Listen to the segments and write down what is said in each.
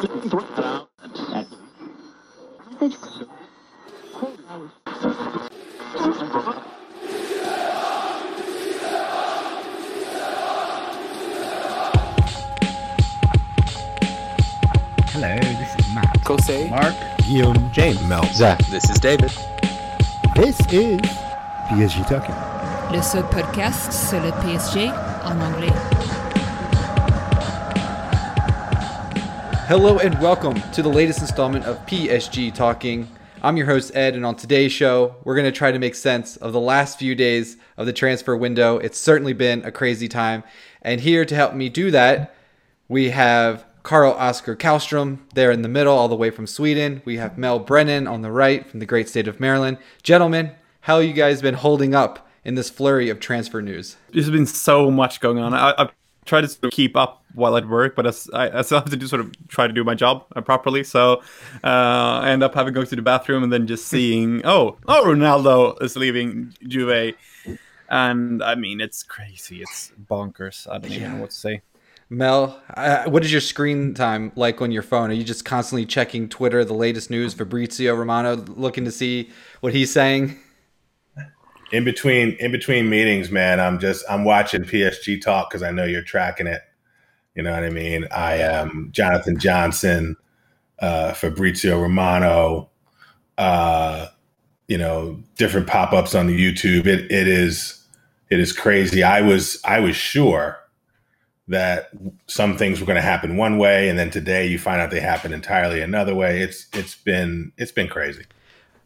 Hello, this is Matt. Kosei. Mark. Guillaume, James, Mel, Zach. This is David. This is PSG Talking. Le seul podcast sur le PSG en anglais. Hello and welcome to the latest installment of PSG Talking. I'm your host, Ed, and on today's show, we're going to try to make sense of the last few days of the transfer window. It's certainly been a crazy time. And here to help me do that, we have Carl Oscar Kallstrom there in the middle, all the way from Sweden. We have Mel Brennan on the right from the great state of Maryland. Gentlemen, how you guys been holding up in this flurry of transfer news? There's been so much going on. I, I've tried to keep up while at work, but as, I, I still have to do sort of try to do my job uh, properly. So uh, I end up having to go to the bathroom and then just seeing, oh, oh, Ronaldo is leaving Juve, and I mean it's crazy, it's bonkers. I don't even know what to say. Mel, uh, what is your screen time like on your phone? Are you just constantly checking Twitter, the latest news, Fabrizio Romano, looking to see what he's saying? in between in between meetings, man, I'm just I'm watching PSG talk because I know you're tracking it. You know what I mean? I am Jonathan Johnson, uh, Fabrizio Romano, uh, you know, different pop ups on the YouTube. It it is it is crazy. I was I was sure that some things were going to happen one way, and then today you find out they happen entirely another way. It's it's been it's been crazy.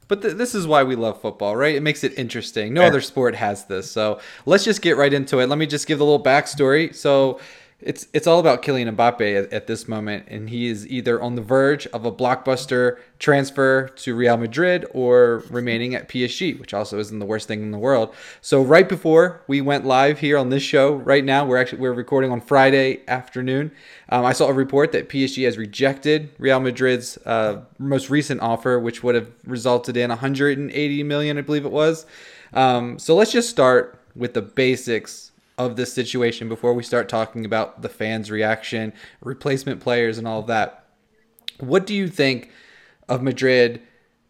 But th- this is why we love football, right? It makes it interesting. No other sport has this. So let's just get right into it. Let me just give the little backstory. So it's it's all about Kylian Mbappe at, at, this moment, and he is either on the verge of a blockbuster transfer to Real Madrid or remaining at PSG, which also isn't the worst thing in the world. So right before we went live here on this show, right now we're actually we're recording on Friday afternoon. Um, I saw a report that PSG has rejected Real Madrid's uh, most recent offer, which would have resulted in 180 million, I believe it was. Um, so let's just start with the basics of this situation before we start talking about the fans' reaction, replacement players, and all of that. What do you think of Madrid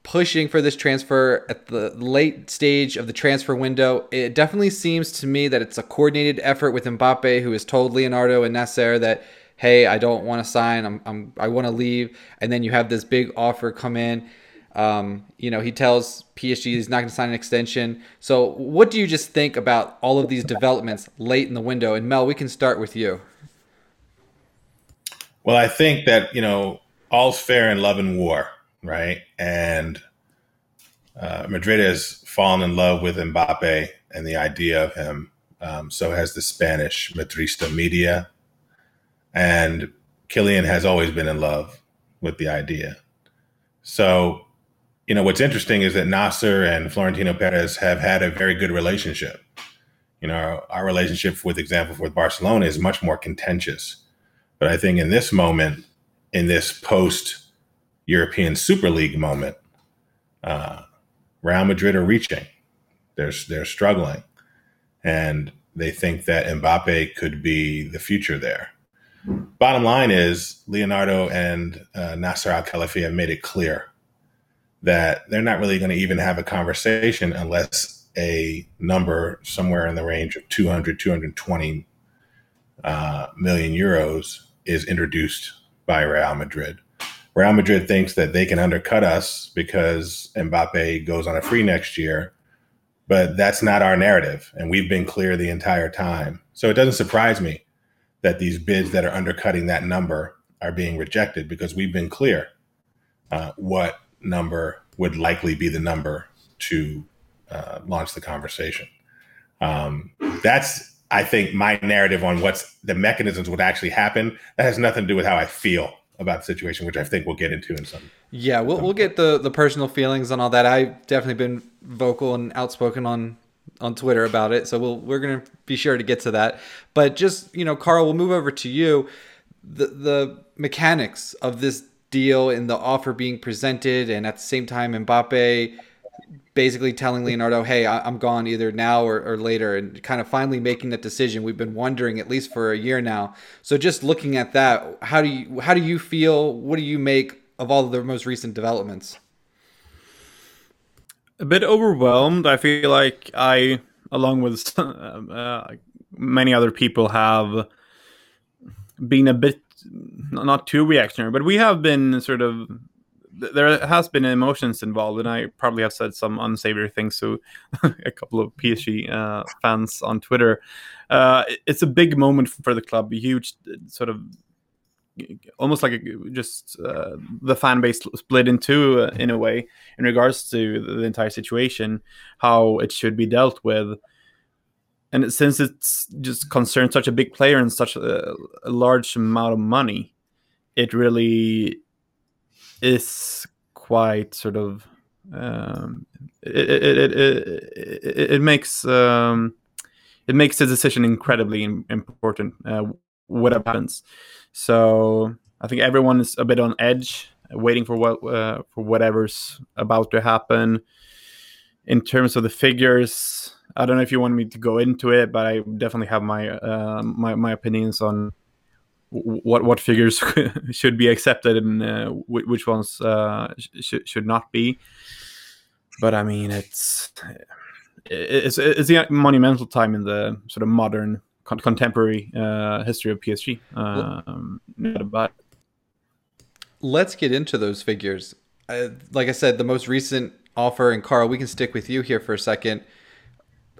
pushing for this transfer at the late stage of the transfer window? It definitely seems to me that it's a coordinated effort with Mbappe, who has told Leonardo and Nasser that, hey, I don't want to sign, I'm, I'm I want to leave. And then you have this big offer come in. Um, you know, he tells PSG he's not going to sign an extension. So, what do you just think about all of these developments late in the window? And Mel, we can start with you. Well, I think that you know all's fair in love and war, right? And uh, Madrid has fallen in love with Mbappe and the idea of him. Um, so has the Spanish Madrista media, and Kylian has always been in love with the idea. So you know, what's interesting is that Nasser and Florentino Perez have had a very good relationship. You know, our, our relationship, with example, with Barcelona is much more contentious. But I think in this moment, in this post European Super League moment, uh, Real Madrid are reaching. They're, they're struggling. And they think that Mbappe could be the future there. Bottom line is, Leonardo and uh, Nasser Al Khelaifi have made it clear that they're not really going to even have a conversation unless a number somewhere in the range of 200, 220 uh, million euros is introduced by Real Madrid. Real Madrid thinks that they can undercut us because Mbappe goes on a free next year, but that's not our narrative. And we've been clear the entire time. So it doesn't surprise me that these bids that are undercutting that number are being rejected because we've been clear uh, what number would likely be the number to uh, launch the conversation. Um, that's, I think, my narrative on what's the mechanisms would actually happen. That has nothing to do with how I feel about the situation, which I think we'll get into in some. Yeah, we'll we'll get the the personal feelings and all that. I've definitely been vocal and outspoken on on Twitter about it, so we'll we're gonna be sure to get to that. But just you know, Carl, we'll move over to you. The the mechanics of this deal and the offer being presented, and at the same time, Mbappe basically telling Leonardo, "Hey, I- I'm gone either now or, or later," and kind of finally making that decision. We've been wondering at least for a year now. So just looking at that, how do you how do you feel? What do you make of all of the most recent developments? a bit overwhelmed. I feel like I, along with uh, many other people, have been a bit not too reactionary, but we have been sort of. There has been emotions involved, and I probably have said some unsavory things to a couple of PSG uh, fans on Twitter. Uh, it's a big moment for the club, a huge sort of almost like a, just uh, the fan base split in two uh, in a way in regards to the entire situation, how it should be dealt with. And since it's just concerned such a big player and such a, a large amount of money, it really is quite sort of um, it, it, it, it, it makes um, it makes the decision incredibly important. Uh, happens. So I think everyone is a bit on edge, waiting for what uh, for whatever's about to happen. In terms of the figures, I don't know if you want me to go into it, but I definitely have my uh, my my opinions on what what figures should be accepted and uh, which ones uh, sh- should not be. But I mean, it's it's it's a monumental time in the sort of modern con- contemporary uh, history of PSG. Um, but let's get into those figures. Uh, like I said, the most recent offer, and Carl, we can stick with you here for a second.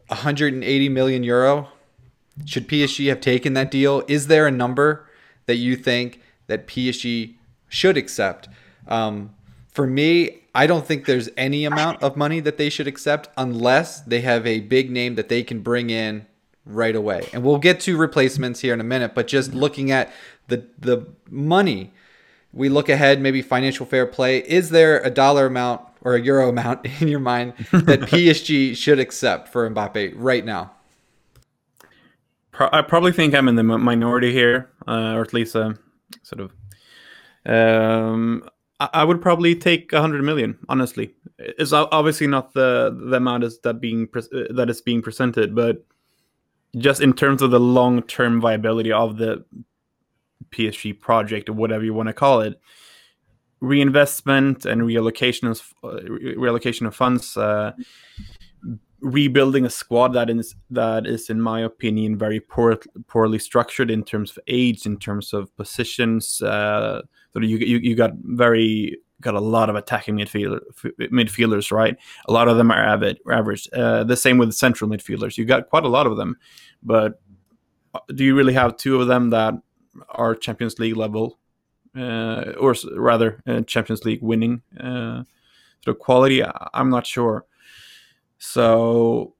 180 million euro. Should PSG have taken that deal? Is there a number that you think that PSG should accept? Um, for me, I don't think there's any amount of money that they should accept unless they have a big name that they can bring in right away. And we'll get to replacements here in a minute, but just looking at the the money, we look ahead, maybe financial fair play. Is there a dollar amount or a euro amount in your mind that PSG should accept for Mbappe right now? I probably think I'm in the minority here, uh, or at least a sort of. Um, I would probably take 100 million. Honestly, it's obviously not the the amount is that being pre- that is being presented, but just in terms of the long term viability of the PSG project or whatever you want to call it, reinvestment and reallocation of uh, reallocation of funds, uh, rebuilding a squad that is that is, in my opinion, very poor, poorly structured in terms of age, in terms of positions. Uh, so you, you you got very got a lot of attacking midfielder, midfielders, right? A lot of them are avid, average. Uh, the same with central midfielders. You got quite a lot of them, but uh, do you really have two of them that are Champions League level, or rather uh, Champions League winning uh, sort of quality? I'm not sure. So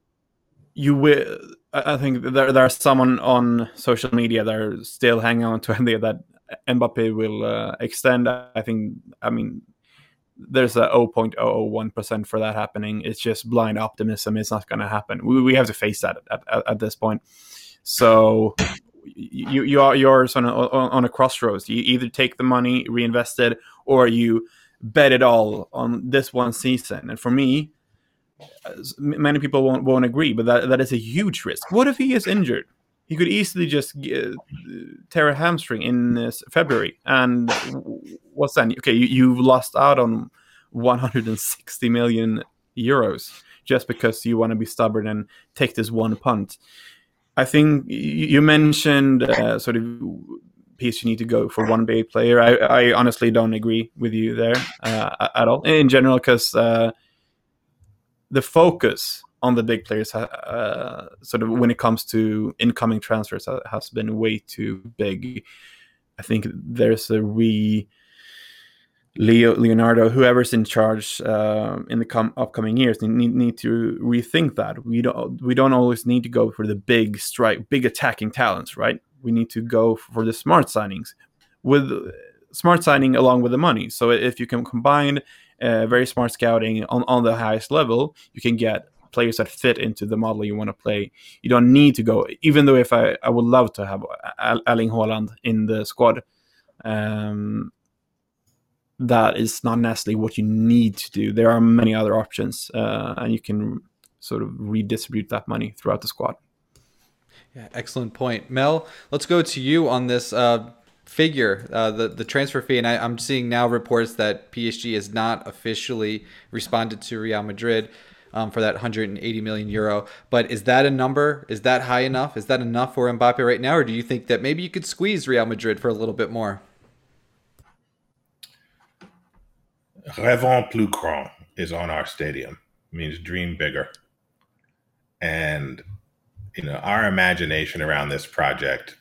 you will. I think there there are someone on social media that are still hanging on to idea that Mbappe will uh, extend. I think. I mean, there's a 0.001% for that happening. It's just blind optimism. It's not going to happen. We, we have to face that at, at, at this point. So you you are you're on a, on a crossroads. You either take the money, reinvest it, or you bet it all on this one season. And for me, many people won't won't agree, but that that is a huge risk. What if he is injured? He could easily just uh, tear a hamstring in uh, February, and what's that? Okay, you, you've lost out on 160 million euros just because you want to be stubborn and take this one punt. I think you mentioned uh, sort of piece you need to go for one big player. I, I honestly don't agree with you there uh, at all in general because uh, the focus on the big players uh, sort of when it comes to incoming transfers has been way too big. I think there's a re Leo Leonardo, whoever's in charge uh, in the com- upcoming years, need, need to rethink that. We don't we don't always need to go for the big strike, big attacking talents, right? We need to go for the smart signings with smart signing along with the money. So if you can combine uh, very smart scouting on, on the highest level, you can get players that fit into the model you want to play. You don't need to go, even though if I, I would love to have Erling Haaland in the squad. Um, that is not necessarily what you need to do. There are many other options, uh, and you can sort of redistribute that money throughout the squad. Yeah, excellent point, Mel. Let's go to you on this uh, figure, uh, the the transfer fee, and I, I'm seeing now reports that PSG has not officially responded to Real Madrid. Um, for that 180 million euro. But is that a number? Is that high enough? Is that enough for Mbappe right now, or do you think that maybe you could squeeze Real Madrid for a little bit more? Rêvons plus grand is on our stadium. It means dream bigger. And you know, our imagination around this project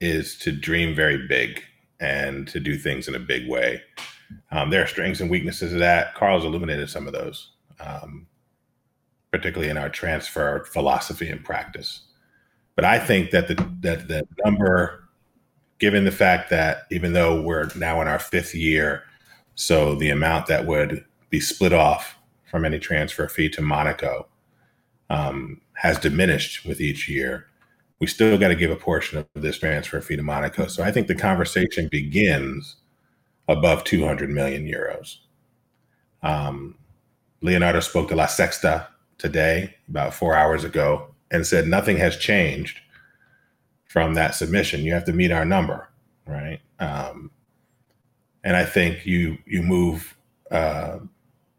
is to dream very big and to do things in a big way. Um, there are strengths and weaknesses of that. Carl's illuminated some of those, um, particularly in our transfer philosophy and practice. But I think that the that the number, given the fact that even though we're now in our fifth year, so the amount that would be split off from any transfer fee to Monaco um, has diminished with each year. We still got to give a portion of this transfer fee to Monaco. So I think the conversation begins above 200 million euros. Um, Leonardo spoke to La Sexta today, about four hours ago, and said nothing has changed from that submission. You have to meet our number, right? Um, and I think you you move uh,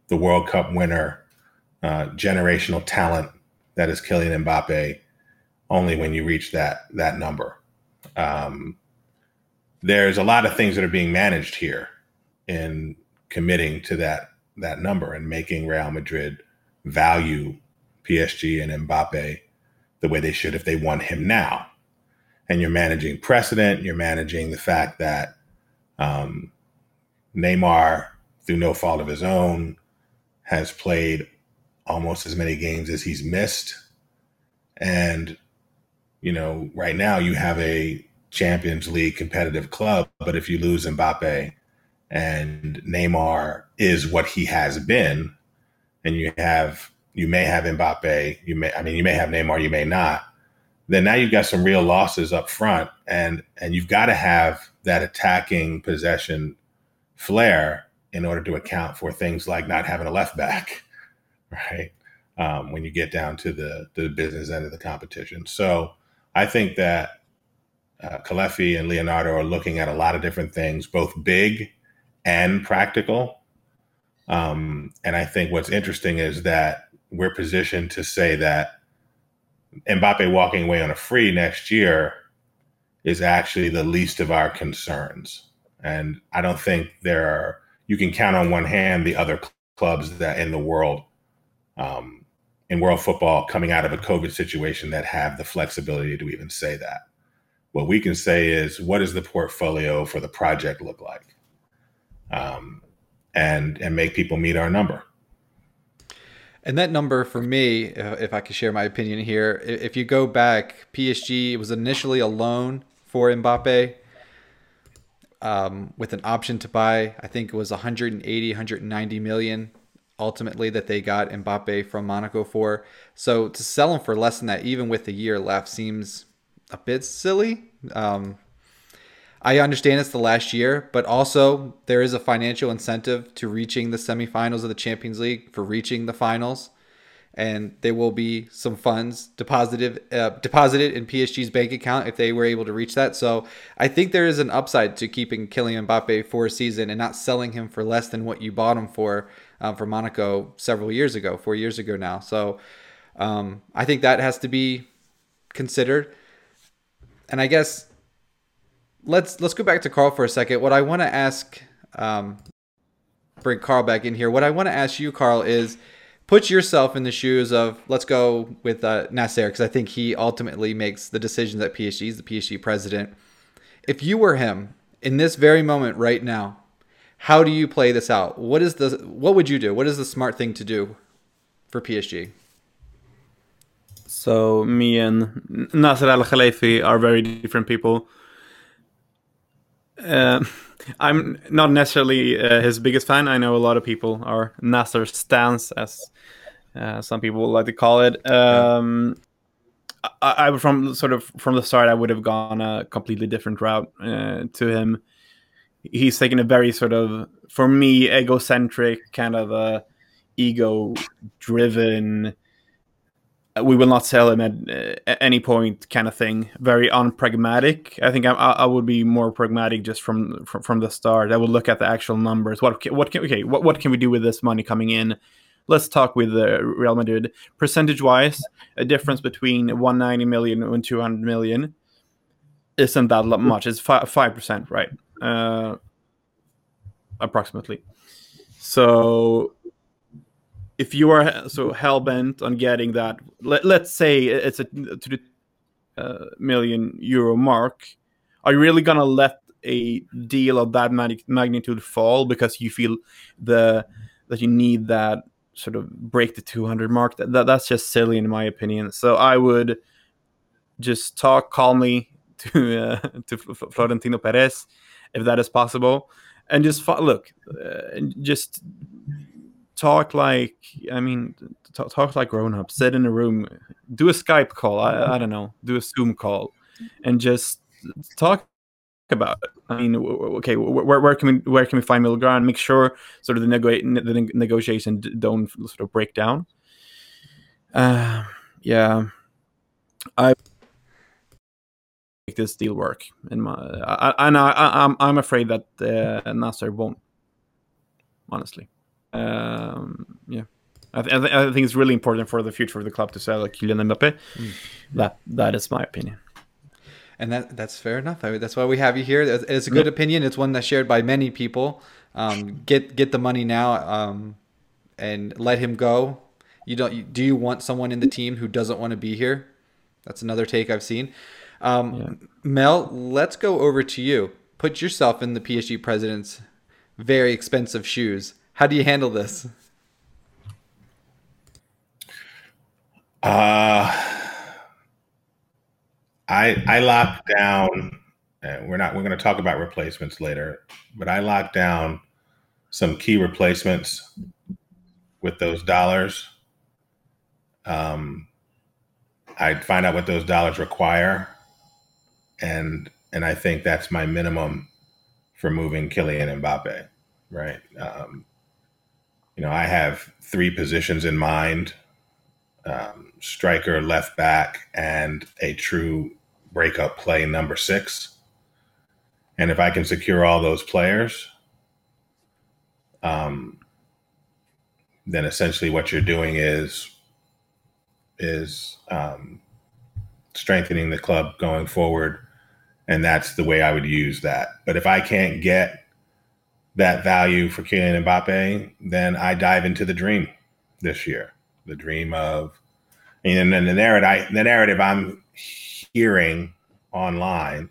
the World Cup winner, uh, generational talent that is Kylian Mbappe, only when you reach that that number. Um, there's a lot of things that are being managed here in committing to that that number and making Real Madrid value PSG and Mbappe the way they should if they want him now. And you're managing precedent. You're managing the fact that um, Neymar, through no fault of his own, has played almost as many games as he's missed. And, you know, right now you have a Champions League competitive club, but if you lose Mbappe and Neymar is what he has been, and you have you may have Mbappe, you may I mean you may have Neymar, you may not, then now you've got some real losses up front and and you've got to have that attacking possession flair in order to account for things like not having a left back, right? Um, when you get down to the the business end of the competition. So I think that uh, Khelaifi and Leonardo are looking at a lot of different things, both big and practical. Um, and I think what's interesting is that we're positioned to say that Mbappe walking away on a free next year is actually the least of our concerns. And I don't think there are, you can count on one hand the other cl- clubs that in the world, um, in world football, coming out of a COVID situation that have the flexibility to even say that. What we can say is, what does the portfolio for the project look like? Um, and and make people meet our number. And that number for me, if I could share my opinion here, if you go back, PSG was initially a loan for Mbappe um, with an option to buy. I think it was 180, 190 million ultimately that they got Mbappe from Monaco for. So to sell him for less than that, even with a year left, seems a bit silly. Um, I understand it's the last year, but also there is a financial incentive to reaching the semifinals of the Champions League for reaching the finals and there will be some funds deposited uh, deposited in PSG's bank account if they were able to reach that. So I think there is an upside to keeping Kylian Mbappe for a season and not selling him for less than what you bought him for um, for Monaco several years ago, four years ago now. So um, I think that has to be considered. And I guess let's let's go back to Carl for a second. What I want to ask, um, bring Carl back in here. What I want to ask you, Carl, is put yourself in the shoes of let's go with uh, Nasser because I think he ultimately makes the decisions at PSG. He's the PSG president. If you were him in this very moment right now, how do you play this out? What is the what would you do? What is the smart thing to do for PSG? So me and Nasser Al Khelaifi are very different people. Uh, I'm not necessarily uh, his biggest fan. I know a lot of people are Nasser stans, as uh, some people like to call it. Um, I, I from sort of from the start, I would have gone a completely different route uh, to him. he's taken a very sort of, for me, egocentric kind of a ego-driven. We will not sell him at, at any point, kind of thing. Very unpragmatic. I think I, I would be more pragmatic just from, from from the start. I would look at the actual numbers. What what can okay? What what can we do with this money coming in? Let's talk with uh, Real Madrid. Percentage wise, a difference between 190 million and 200 million isn't that much. It's five percent, right? Uh, approximately. So if you are so hell bent on getting that, let, let's say it's a to the uh, million euro mark, are you really gonna let a deal of that magnitude fall because you feel the that you need that sort of break the 200 mark? That, that that's just silly in my opinion. So I would just talk calmly to uh, to Florentino Perez if that is possible, and just look, uh, just talk like I mean, talk, talk like grown up. Sit in a room, do a Skype call. I, I don't know, do a Zoom call, and just talk about it. I mean, okay, where, where can we where can we find middle ground? Make sure sort of the, nego- the negotiation don't sort of break down. Uh, yeah, I make this deal work. In my, I, and I, I, am I'm, I'm afraid that uh, Nasser won't. Honestly, um, yeah. I, th- I, think it's really important for the future of the club to sell Kylian Mbappe. Mm. That that is my opinion and that that's fair enough. I mean, that's why we have you here. It's a good yep. opinion. It's one that's shared by many people. Um, get get the money now, um, and let him go. You don't. You, do you want someone in the team who doesn't want to be here? That's another take I've seen. Um, yeah. Mel, let's go over to you. Put yourself in the PSG president's very expensive shoes. How do you handle this? Uh I I locked down. And we're not. We're going to talk about replacements later, but I locked down some key replacements with those dollars. Um, I'd find out what those dollars require, and and I think that's my minimum for moving Kylian Mbappe. Right. Um, you know, I have three positions in mind: um, striker, left back, and a true breakup play number six. And if I can secure all those players, um, then essentially what you're doing is is um, strengthening the club going forward, and that's the way I would use that. But if I can't get that value for Kylian Mbappe, then I dive into the dream this year, the dream of, and then the narrative. the narrative I'm hearing online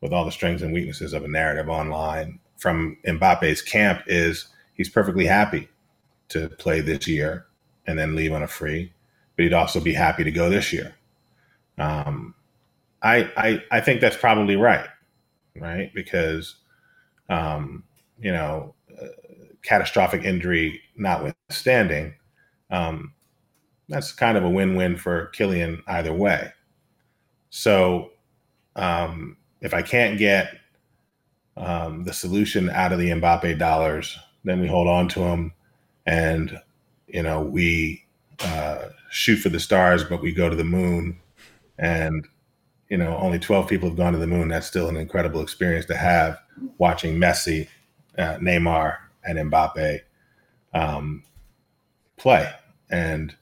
with all the strengths and weaknesses of a narrative online from Mbappe's camp is he's perfectly happy to play this year and then leave on a free, but he'd also be happy to go this year. Um, I, I I think that's probably right, right? Because um, you know, uh, catastrophic injury notwithstanding, um, that's kind of a win-win for Kylian either way. So um, if I can't get um, the solution out of the Mbappe dollars, then we hold on to them, and you know we uh, shoot for the stars, but we go to the moon, and you know only 12 people have gone to the moon. That's still an incredible experience to have watching Messi, uh, Neymar, and Mbappe um, play and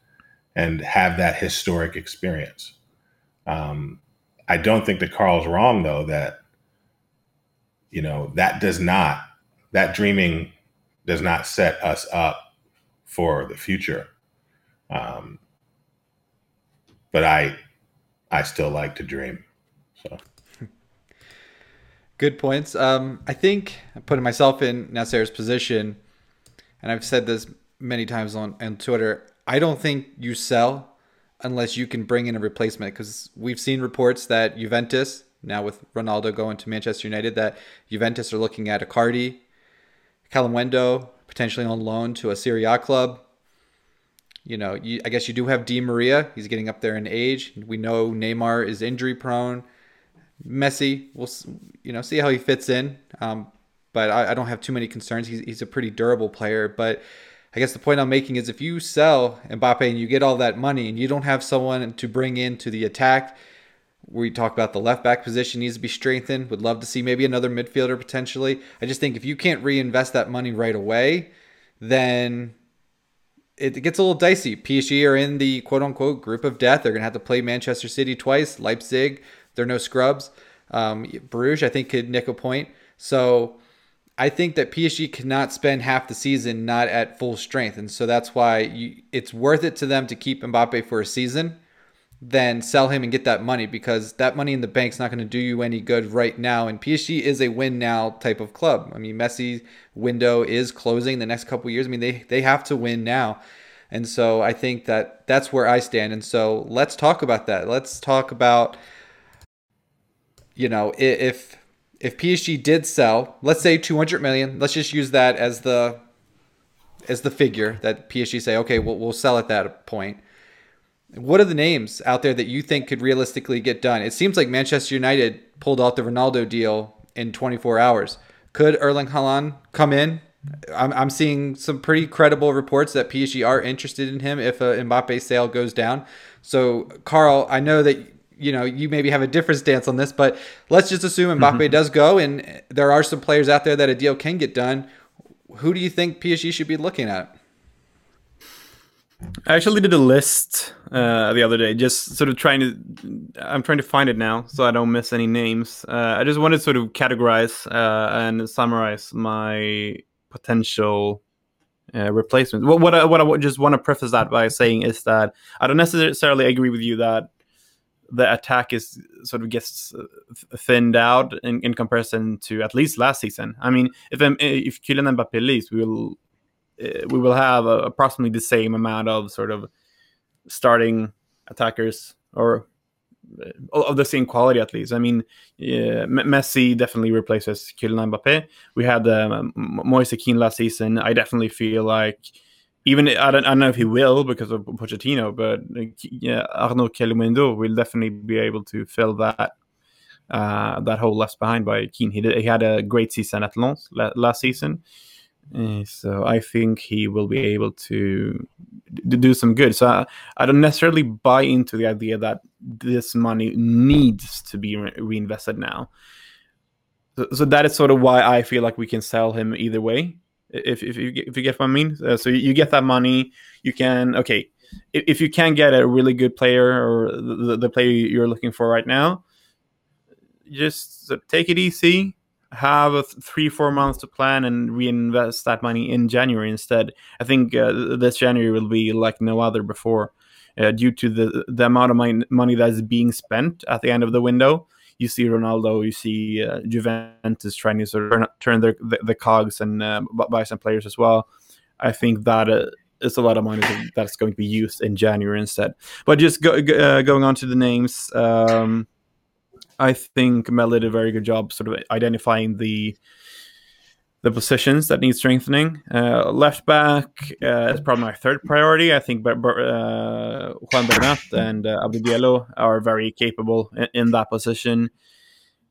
and have that historic experience. Um, I don't think that Carl's wrong though that you know that does not that dreaming does not set us up for the future. Um, but I I still like to dream. So good points. Um, I think putting myself in Nasser's position, and I've said this many times on, on Twitter. I don't think you sell unless you can bring in a replacement because we've seen reports that Juventus now with Ronaldo going to Manchester United that Juventus are looking at Icardi, Kalimuendo potentially on loan to a Serie A club. You know, you, I guess you do have Di Maria. He's getting up there in age. We know Neymar is injury prone. Messi, we'll you know see how he fits in. Um, but I, I don't have too many concerns. He's, he's a pretty durable player. But I guess the point I'm making is if you sell Mbappe and you get all that money and you don't have someone to bring into the attack, we talk about the left back position needs to be strengthened. Would love to see maybe another midfielder potentially. I just think if you can't reinvest that money right away, then it gets a little dicey. PSG are in the quote unquote group of death. They're going to have to play Manchester City twice, Leipzig. They're no scrubs. Um, Bruges, I think, could nick a point. So I think that PSG cannot spend half the season not at full strength. And so that's why you, it's worth it to them to keep Mbappe for a season then sell him and get that money because that money in the bank's not going to do you any good right now. And PSG is a win now type of club. I mean, Messi window is closing the next couple years. I mean, they they have to win now. And so I think that that's where I stand. And so let's talk about that. Let's talk about you know, if if PSG did sell, let's say 200 million, let's just use that as the as the figure that PSG say, okay, we'll, we'll sell at that point. What are the names out there that you think could realistically get done? It seems like Manchester United pulled off the Ronaldo deal in 24 hours. Could Erling Haaland come in? I'm, I'm seeing some pretty credible reports that PSG are interested in him if a Mbappe sale goes down. So, Carl, I know that you know you maybe have a different stance on this, but let's just assume Mbappe mm-hmm. does go, and there are some players out there that a deal can get done. Who do you think PSG should be looking at? I actually did a list uh, the other day, just sort of trying to. I'm trying to find it now, so I don't miss any names. Uh, I just wanted to sort of categorize uh, and summarize my potential uh, replacements. What, what I, what I just want to preface that by saying is that I don't necessarily agree with you that the attack is sort of gets uh, thinned out in, in comparison to at least last season. I mean, if if Kylian Mbappe leaves, we will uh, we will have uh, approximately the same amount of sort of starting attackers or of the same quality at least. I mean, yeah, Messi definitely replaces Kylian Mbappe. We had um, Moise Kean last season. I definitely feel like even I don't, I don't know if he will because of Pochettino, but yeah, Arnaud Kalimuendo will definitely be able to fill that uh, that hole left behind by Kean. He did, he had a great season at Lens last season. Uh, so I think he will be able to, to do some good. So I, I, don't necessarily buy into the idea that this money needs to be re- reinvested now. So, so, that is sort of why I feel like we can sell him either way. If if you if you get what I mean, uh, so you get that money, you can okay. If, if you can get a really good player or the, the player you're looking for right now, just take it easy have a th- three four months to plan and reinvest that money in January instead. I think uh, this January will be like no other before, uh, due to the the amount of money money that is being spent at the end of the window. You see Ronaldo, you see uh, Juventus trying to sort of turn, turn their the, the cogs and uh, buy some players as well. I think that uh, is a lot of money that's going to be used in January instead. But just go, uh, going on to the names. Um, I think Mel did a very good job sort of identifying the the positions that need strengthening. Uh, left back uh, is probably my third priority. I think uh, Juan Bernat and uh, Abdou Diallo are very capable in, in, that position.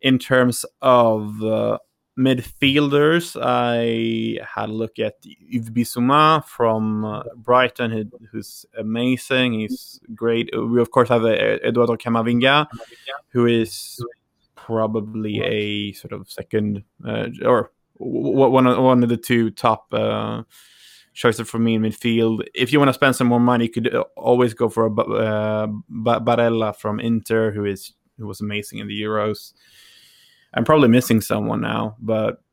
In terms of uh, midfielders, I had a look at Yves Bissouma from uh, Brighton, who, who's amazing. He's great. We of course have uh, Eduardo Camavinga, who is probably a sort of second uh, or one of, one of the two top uh, choices for me in midfield. If you want to spend some more money, you could uh, always go for a uh, Barella from Inter, who is who was amazing in the Euros. I'm probably missing someone now, but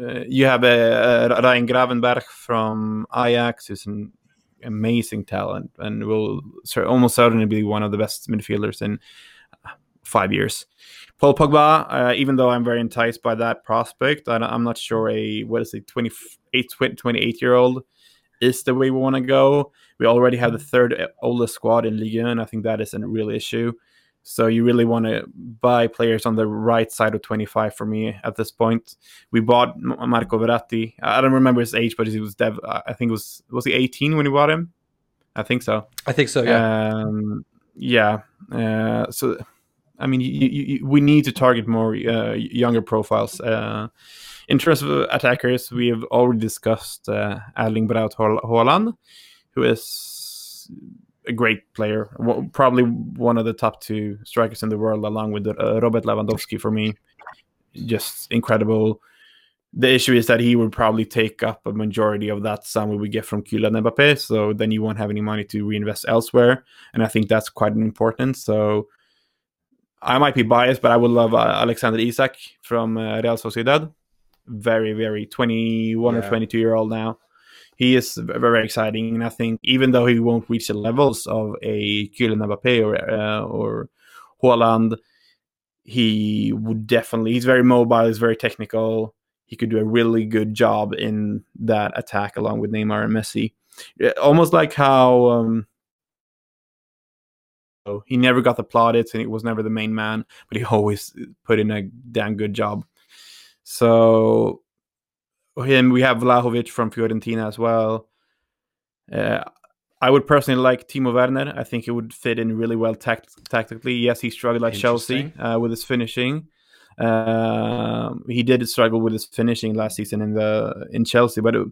uh, you have a, a Ryan Gravenberch from Ajax, who's an amazing talent and will almost certainly be one of the best midfielders in uh, five years. Paul Pogba, uh, even though I'm very enticed by that prospect, I, am not sure a what is it 28 28 year old is the way we want to go. We already have the third uh, oldest squad in Ligue 1. I think that is a real issue. So you really want to buy players on the right side of 25 for me at this point. We bought Marco Verratti. I don't remember his age, but he was dev. I think it was was he 18 when we bought him? I think so. I think so. Yeah. Um, yeah. Uh, so I mean, you, you, we need to target more uh, younger profiles. Uh, in terms of attackers, we have already discussed uh, Erling Braut who is a great player, probably one of the top two strikers in the world, along with uh, Robert Lewandowski for me. Just incredible. The issue is that he would probably take up a majority of that sum we would get from Kylian Mbappe, so then you won't have any money to reinvest elsewhere, and I think that's quite important. So I might be biased, but I would love uh, Alexander Isak from uh, Real Sociedad. Very, very 21 yeah. or 22 year old now he is very exciting. And I think even though he won't reach the levels of a Kylian Mbappe or uh, or Haaland, he would definitely. He's very mobile. He's very technical. He could do a really good job in that attack along with Neymar and Messi. Almost like how um, he never got the plaudits and he was never the main man, but he always put in a damn good job. So him. We have Vlahovic from Fiorentina as well. Uh, I would personally like Timo Werner. I think he would fit in really well tact- tactically. Yes, he struggled at Chelsea uh, with his finishing. Uh, he did struggle with his finishing last season in the in Chelsea, but it,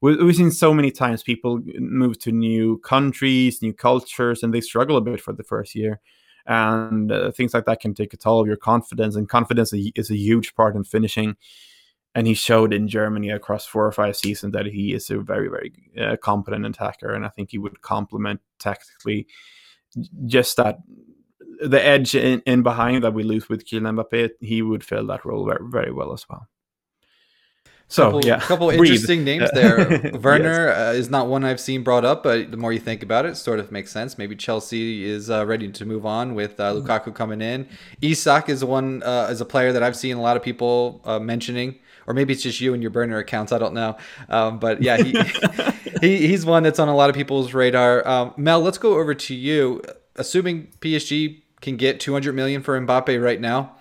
we've seen so many times people move to new countries, new cultures, and they struggle a bit for the first year. And uh, things like that can take a toll of your confidence, and confidence is a huge part in finishing and he showed in Germany across four or five seasons that he is a very, very uh, competent attacker, and I think he would complement tactically just that the edge in, in behind that we lose with Kylian Mbappe. He would fill that role very, very well as well. So couple, yeah, couple interesting names there. Werner yes. uh, is not one I've seen brought up, but the more you think about it, it sort of makes sense. Maybe Chelsea is uh, ready to move on with uh, Lukaku coming in. Isak is one uh, is a player that I've seen a lot of people uh, mentioning or maybe it's just you and your burner accounts. I don't know. Um, but yeah, he, he, he's one that's on a lot of people's radar. Um, Mel, let's go over to you. Assuming PSG can get 200 million for Mbappe right now,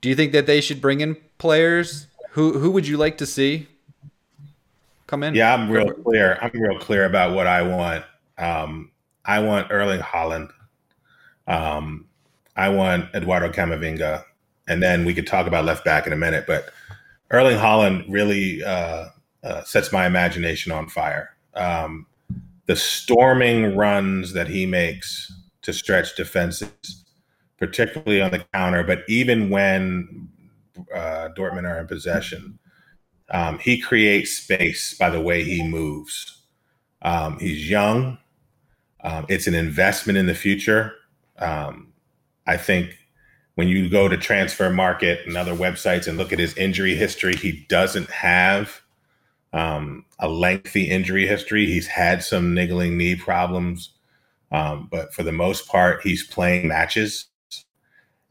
do you think that they should bring in players? Who who would you like to see come in? Yeah, I'm real clear. I'm real clear about what I want. Um, I want Erling Haaland. Um, I want Eduardo Camavinga, and then we could talk about left back in a minute. But Erling Haaland really uh, uh, sets my imagination on fire. Um, the storming runs that he makes to stretch defenses, particularly on the counter, but even when uh, Dortmund are in possession, um, he creates space by the way he moves. Um, he's young. Um, it's an investment in the future. Um, I think when you go to transfer market and other websites and look at his injury history, he doesn't have um, a lengthy injury history. He's had some niggling knee problems, um, but for the most part, he's playing matches.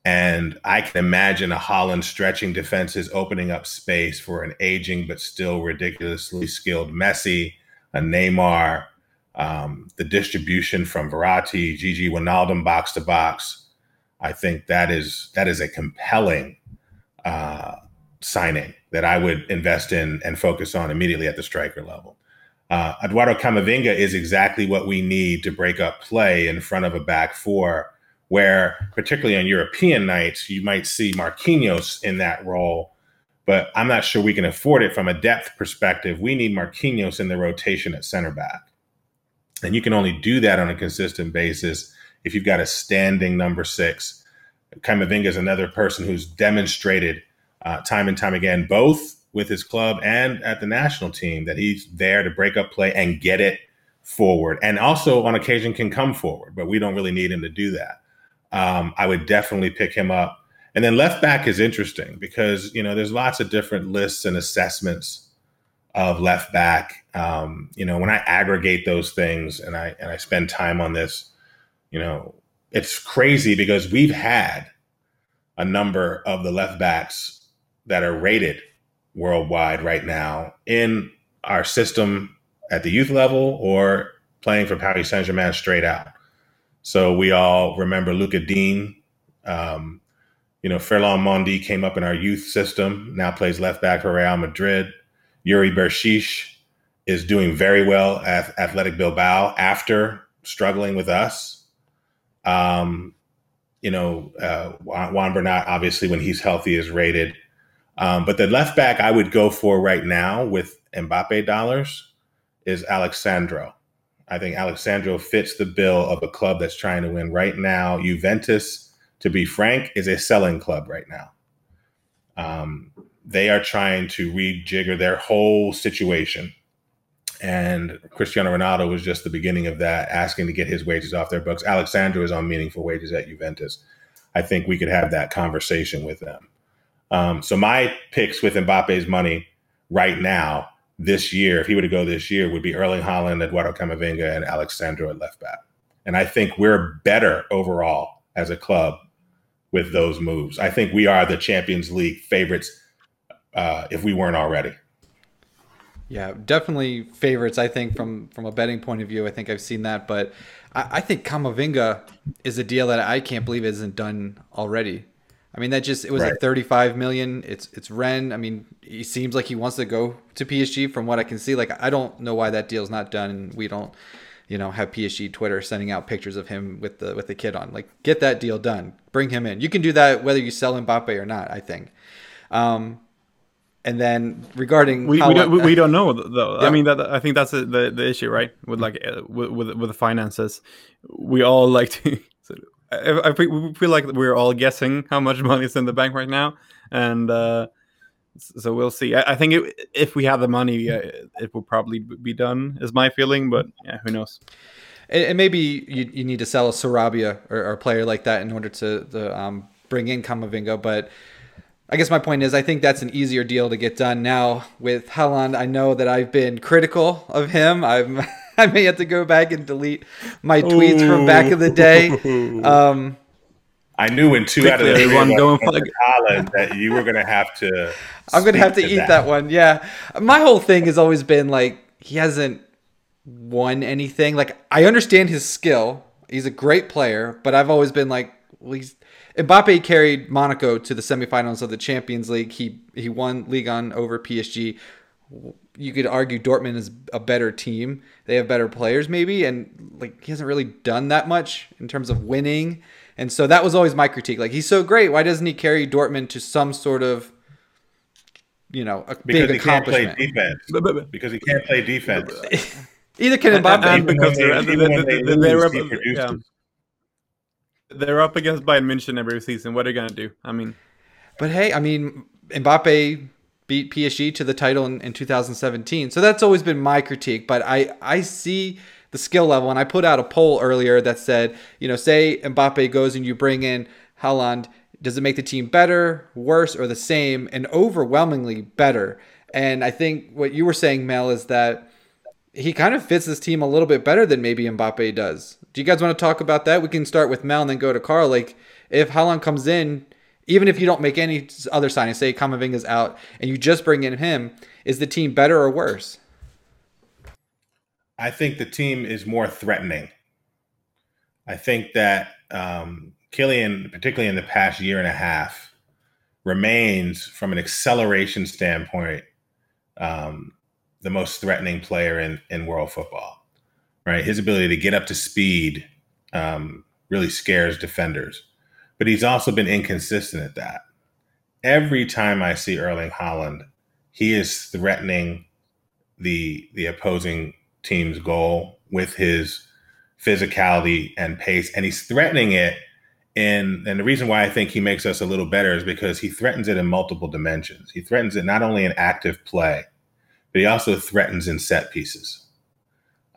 And I can imagine a Haaland stretching defenses, opening up space for an aging but still ridiculously skilled Messi, a Neymar, um, the distribution from Verratti, Gigi Wijnaldum box to box I think that is that is a compelling uh, signing that I would invest in and focus on immediately at the striker level. Uh, Eduardo Camavinga is exactly what we need to break up play in front of a back four, where particularly on European nights you might see Marquinhos in that role, but I'm not sure we can afford it from a depth perspective. We need Marquinhos in the rotation at center back, and you can only do that on a consistent basis if you've got a standing number six. Camavinga is another person who's demonstrated uh, time and time again, both with his club and at the national team, that he's there to break up play and get it forward, and also on occasion can come forward. But we don't really need him to do that. Um, I would definitely pick him up. And then left back is interesting because you know there's lots of different lists and assessments of left back. Um, you know, when I aggregate those things and I and I spend time on this, you know, it's crazy because we've had a number of the left backs that are rated worldwide right now in our system at the youth level or playing for Paris Saint Germain straight out. So we all remember Lucas Digne. Um, you know, Ferland Mendy came up in our youth system, now plays left back for Real Madrid. Yuri Berchiche is doing very well at Athletic Bilbao after struggling with us. Um, you know, uh, Juan Juan Bernat, obviously, when he's healthy, is rated. Um, but the left back I would go for right now with Mbappe dollars is Alex Sandro. I think Alex Sandro fits the bill of a club that's trying to win right now. Juventus, to be frank, is a selling club right now. Um, they are trying to rejigger their whole situation. And Cristiano Ronaldo was just the beginning of that, asking to get his wages off their books. Alex Sandro is on meaningful wages at Juventus. I think we could have that conversation with them. Um, so my picks with Mbappe's money right now, this year, if he were to go this year, would be Erling Haaland, Eduardo Camavinga, and Alex Sandro at left back. And I think we're better overall as a club with those moves. I think we are the Champions League favorites uh, if we weren't already. Yeah, definitely favorites. I think from from a betting point of view, I think I've seen that, but I, I think Camavinga is a deal that I can't believe isn't done already. I mean, that just it was Right. like 35 million. It's it's Rennes. I mean, he seems like he wants to go to PSG from what I can see. Like I don't know why that deal's not done. and We don't, you know, have PSG Twitter sending out pictures of him with the with the kid on. Like get that deal done. Bring him in. You can do that whether you sell Mbappe or not. I think. Um, and then regarding We, we, don't, we, we don't know though. Yeah. I mean that I think that's the the, the issue, right? With like uh, with, with with the finances, we all like to. I, I feel- like we're all guessing how much money is in the bank right now, and uh, so we'll see. I, I think it, if we have the money, it will probably be done. Is my feeling, but yeah, who knows? And, and maybe you, you need to sell a Sarabia or, or a player like that in order to, to um, bring in Camavinga. But I guess my point is, I think that's an easier deal to get done now with Haaland. I know that I've been critical of him. I'm I may have to go back and delete my tweets from back in the day. Um, I knew in two out of the Quickly, three everyone of go us and Haaland that you were going to have to. I'm gonna have to speak eat that. one. Yeah, my whole thing has always been like he hasn't won anything. Like I understand his skill; he's a great player, but I've always been like, well, he's Mbappe carried Monaco to the semifinals of the Champions League. He he won Ligue 1 over PSG. You could argue Dortmund is a better team. They have better players, maybe, and like he hasn't really done that much in terms of winning. And so that was always my critique. Like he's so great, why doesn't he carry Dortmund to some sort of you know, a because big he can't play accomplishment. defense. But, but, Because he can't play defense. Either can Mbappe. and Even because they're, they- they're, even when they they're, they're lose, up, he produces. yeah. they're up against Bayern München every season. What are they gonna do? I mean, but hey, I mean, Mbappe beat PSG to the title in, in 2017. So that's always been my critique. But I, I see the skill level, and I put out a poll earlier that said, you know, say Mbappe goes and you bring in Haaland, does it make the team better, worse, or the same? And overwhelmingly better. And I think what you were saying, Mel, is that he kind of fits this team a little bit better than maybe Mbappe does. Do you guys want to talk about that? We can start with Mel and then go to Carl. Like, if Haaland comes in, even if you don't make any other signings, say Camavinga's out, and you just bring in him, is the team better or worse? I think the team is more threatening. I think that um, Kylian, particularly in the past year and a half, remains, from an acceleration standpoint, um, the most threatening player in, in world football. Right, his ability to get up to speed um, really scares defenders, but he's also been inconsistent at that. Every time I see Erling Haaland, he is threatening the the opposing team's goal with his physicality and pace, and he's threatening it. In, and the reason why I think he makes us a little better is because he threatens it in multiple dimensions. He threatens it not only in active play, but he also threatens in set pieces,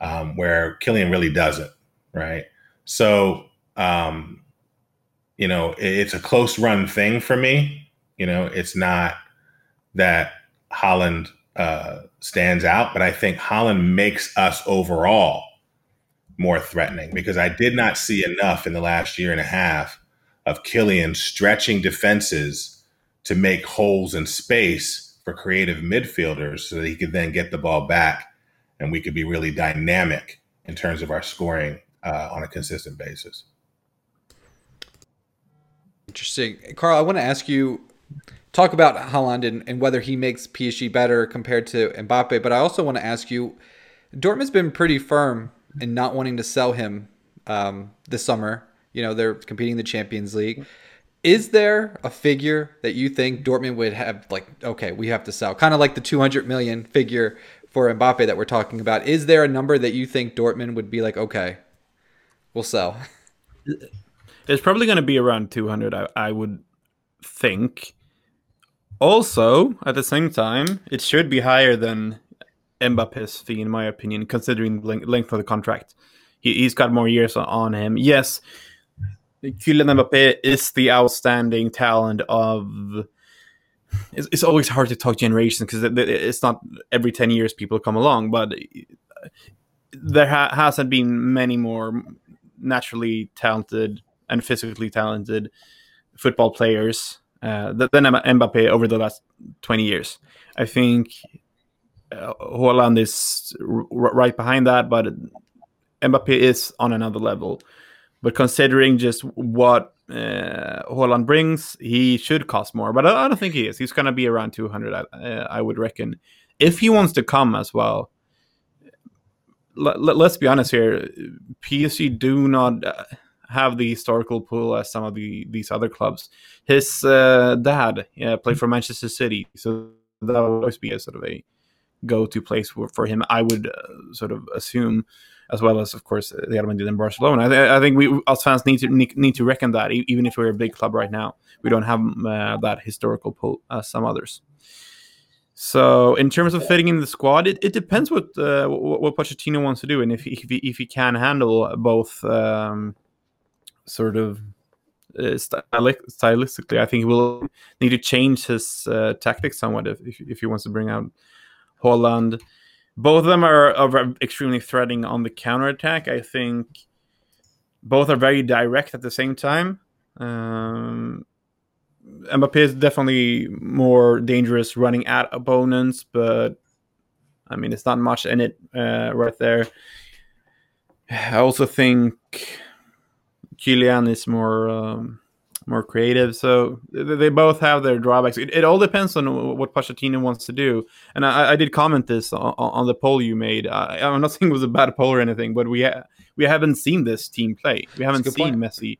um, where Kylian really doesn't. Right. So, um, you know, it's a close run thing for me. You know, it's not that Haaland uh, stands out, but I think Haaland makes us overall more threatening because I did not see enough in the last year and a half of Kylian stretching defenses to make holes in space for creative midfielders so that he could then get the ball back and we could be really dynamic in terms of our scoring uh, on a consistent basis. Interesting. Carl, I want to ask you talk about Haaland and, and whether he makes PSG better compared to Mbappe, but I also want to ask you Dortmund's been pretty firm in not wanting to sell him um, this summer. You know, they're competing in the Champions League. Is there a figure that you think Dortmund would have like okay, we have to sell? Kind of like the 200 million figure for Mbappe that we're talking about. Is there a number that you think Dortmund would be like okay, we'll sell? It's probably going to be around 200 I, I would think. Also, at the same time, it should be higher than Mbappe's fee, in my opinion, considering the length of the contract. He, has got more years on him. Yes, Kylian Mbappe is the outstanding talent of. It's, it's always hard to talk generations because it's not every 10 years people come along, but there ha- hasn't been many more naturally talented and physically talented football players uh, than Mbappe over the last 20 years. I think uh, Haaland is r- right behind that, but Mbappe is on another level. But considering just what uh, Haaland brings, he should cost more. But I, I don't think he is. He's going to be around 200, uh, I would reckon. If he wants to come as well, let, us be honest here. PSG do not uh, have the historical pool as some of the these other clubs. His uh, dad yeah, played for Manchester City, so that would always be a sort of a go-to place for, for him. I would uh, sort of assume as well as of course the Madrid and Barcelona. I, th- I, think we as fans need to need to reckon that even if we're a big club right now, we don't have uh, that historical pull as some others. So in terms of fitting in the squad, it, it depends what, uh, what, what Pochettino wants to do and if he, if he, if he can handle both um, sort of uh, stylistically. I think he will need to change his uh, tactics somewhat if, if he wants to bring out Haaland. both of them are, are extremely threatening on the counter attack. I think both are very direct at the same time. Um, Mbappe is definitely more dangerous running at opponents, but I mean, it's not much in it uh, right there. I also think Kylian is more um, more creative. So they both have their drawbacks. It, it all depends on what Pochettino wants to do. And I, I did comment this on, on, the poll you made. I, am not saying it was a bad poll or anything, but we ha- we haven't seen this team play. We haven't seen point. Messi,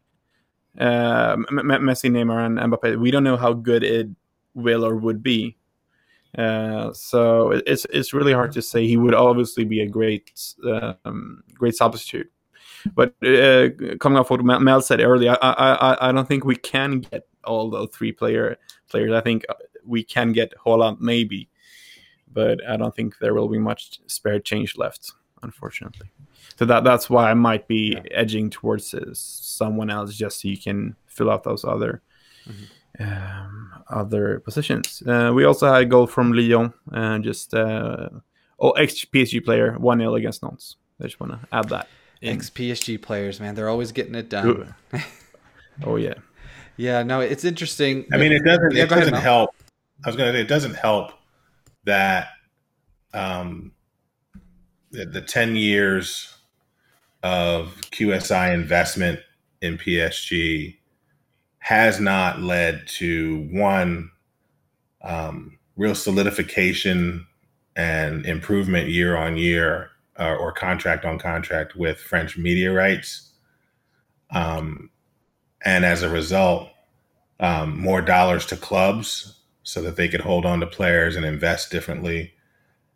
uh, M- Messi, Neymar, and Mbappe. We don't know how good it will or would be. Uh, so it's it's really hard to say. He would obviously be a great um, great substitute. But uh, coming off what Mel said earlier, I, I I don't think we can get all those three player players. I think we can get Haaland maybe, but I don't think there will be much spare change left, unfortunately. So that that's why I might be yeah. edging towards uh, someone else just so you can fill out those other. Mm-hmm. Um, other positions. Uh, we also had a goal from Lyon, uh, just uh, oh, ex PSG player, 1 0 against Nantes. I just want to add that. Ex PSG players, man, they're always getting it done. oh yeah, yeah. No, it's interesting. I mean, it doesn't. Yeah, it doesn't ahead, help. I was gonna say it doesn't help that um, the, the ten years of QSI investment in PSG has not led to one um, real solidification and improvement year on year uh, or contract on contract with French media rights. Um, and as a result, um, more dollars to clubs so that they could hold on to players and invest differently.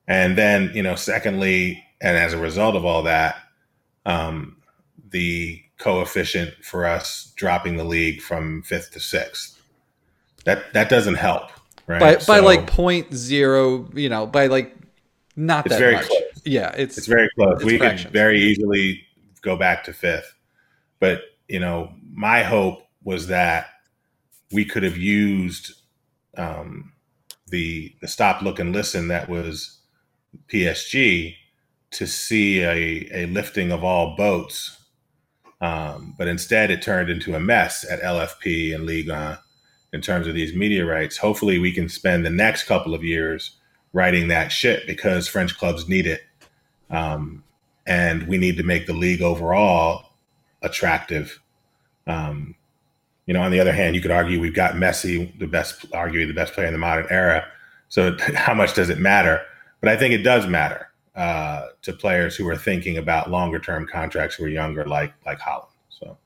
And then, you know, secondly, and as a result of all that, um, the coefficient for us dropping the league from fifth to sixth. That that doesn't help, right? By, so, by like point zero, you know, by like not that much. Close yeah, it's it's very close. It's we fractions. could very easily go back to fifth, but you know, my hope was that we could have used um, the the stop, look, and listen that was PSG to see a, a lifting of all boats. Um, but instead, it turned into a mess at LFP and Liga in terms of these media rights. Hopefully, we can spend the next couple of years writing that shit because French clubs need it um, and we need to make the league overall attractive. Um, you know, on the other hand, you could argue we've got Messi, the best, arguably the best player in the modern era. So how much does it matter? But I think it does matter uh, to players who are thinking about longer term contracts who are younger, like like Haaland. So.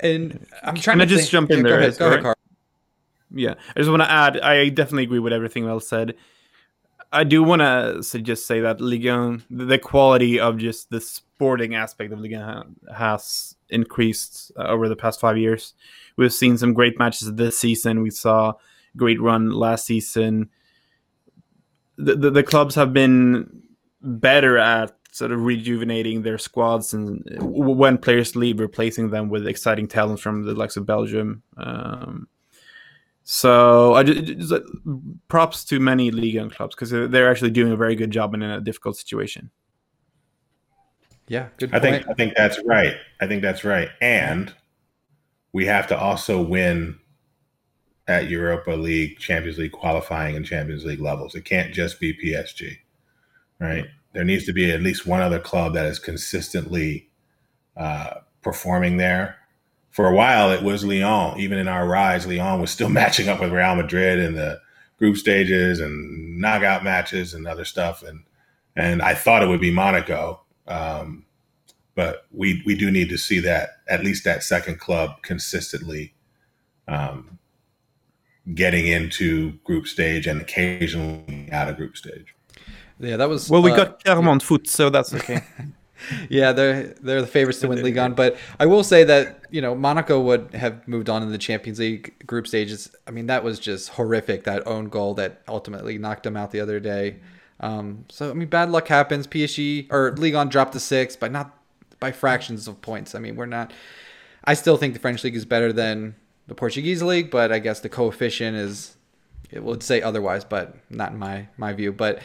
And I'm trying Can to I just think- jump in Yeah, there, Go ahead, go ahead? Carl. Yeah, I just want to add. I definitely agree with everything Mel said. I do want to just say that Ligue 1, the quality of just the sporting aspect of Ligue 1 has increased uh, over the past five years. We've seen some great matches this season. We saw great run last season. The, the, the clubs have been better at sort of rejuvenating their squads and when players leave, replacing them with exciting talent from the likes of Belgium. Um, so I just, just, uh, props to many league and clubs because they're actually doing a very good job in a difficult situation. Yeah, good I point. think I think that's right. I think that's right. And we have to also win at Europa League, Champions League qualifying and Champions League levels. It can't just be PSG, right? There needs to be at least one other club that is consistently uh, performing there. For a while, it was Lyon. Even in our rise, Lyon was still matching up with Real Madrid in the group stages and knockout matches and other stuff. And and I thought it would be Monaco, um, but we we do need to see that at least that second club consistently um, getting into group stage and occasionally out of group stage. yeah, that was Well, we uh, got Clermont foot, so that's okay. Yeah, they're they're the favorites to win Ligue 1, but I will say that you know Monaco would have moved on in the Champions League group stages. I mean, that was just horrific. That own goal that ultimately knocked them out the other day. Um, so I mean, bad luck happens. PSG or Ligue 1 dropped to six, but not by fractions of points. I mean, we're not. I still think the French league is better than the Portuguese league, but I guess the coefficient is it would say otherwise, but not in my my view. But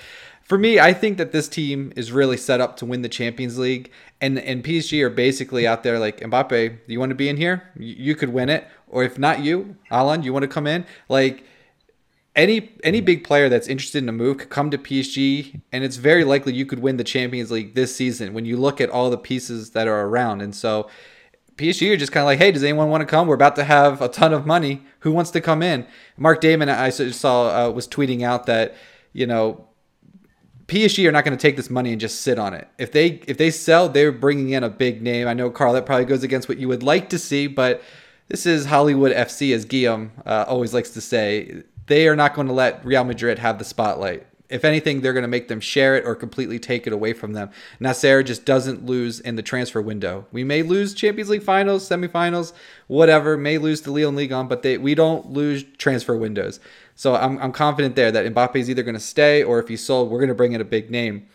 for me, I think that this team is really set up to win the Champions League, and and PSG are basically out there like Mbappe. Do you want to be in here? You, you could win it, or if not you, Alan, you want to come in? Like any any big player that's interested in a move could come to PSG, and it's very likely you could win the Champions League this season when you look at all the pieces that are around. And so PSG are just kind of like, hey, does anyone want to come? We're about to have a ton of money. Who wants to come in? Mark Damon, I saw, uh, was tweeting out that you know PSG are not going to take this money and just sit on it. If they if they sell, they're bringing in a big name. I know Carl, that probably goes against what you would like to see, but this is Hollywood FC, as Guillaume uh, always likes to say. They are not going to let Real Madrid have the spotlight. If anything, they're going to make them share it or completely take it away from them. Nasser just doesn't lose in the transfer window. We may lose Champions League finals, semifinals, whatever, may lose to Ligue 1, but they, we don't lose transfer windows. So I'm, I'm confident there that Mbappe is either going to stay or if he's sold, we're going to bring in a big name.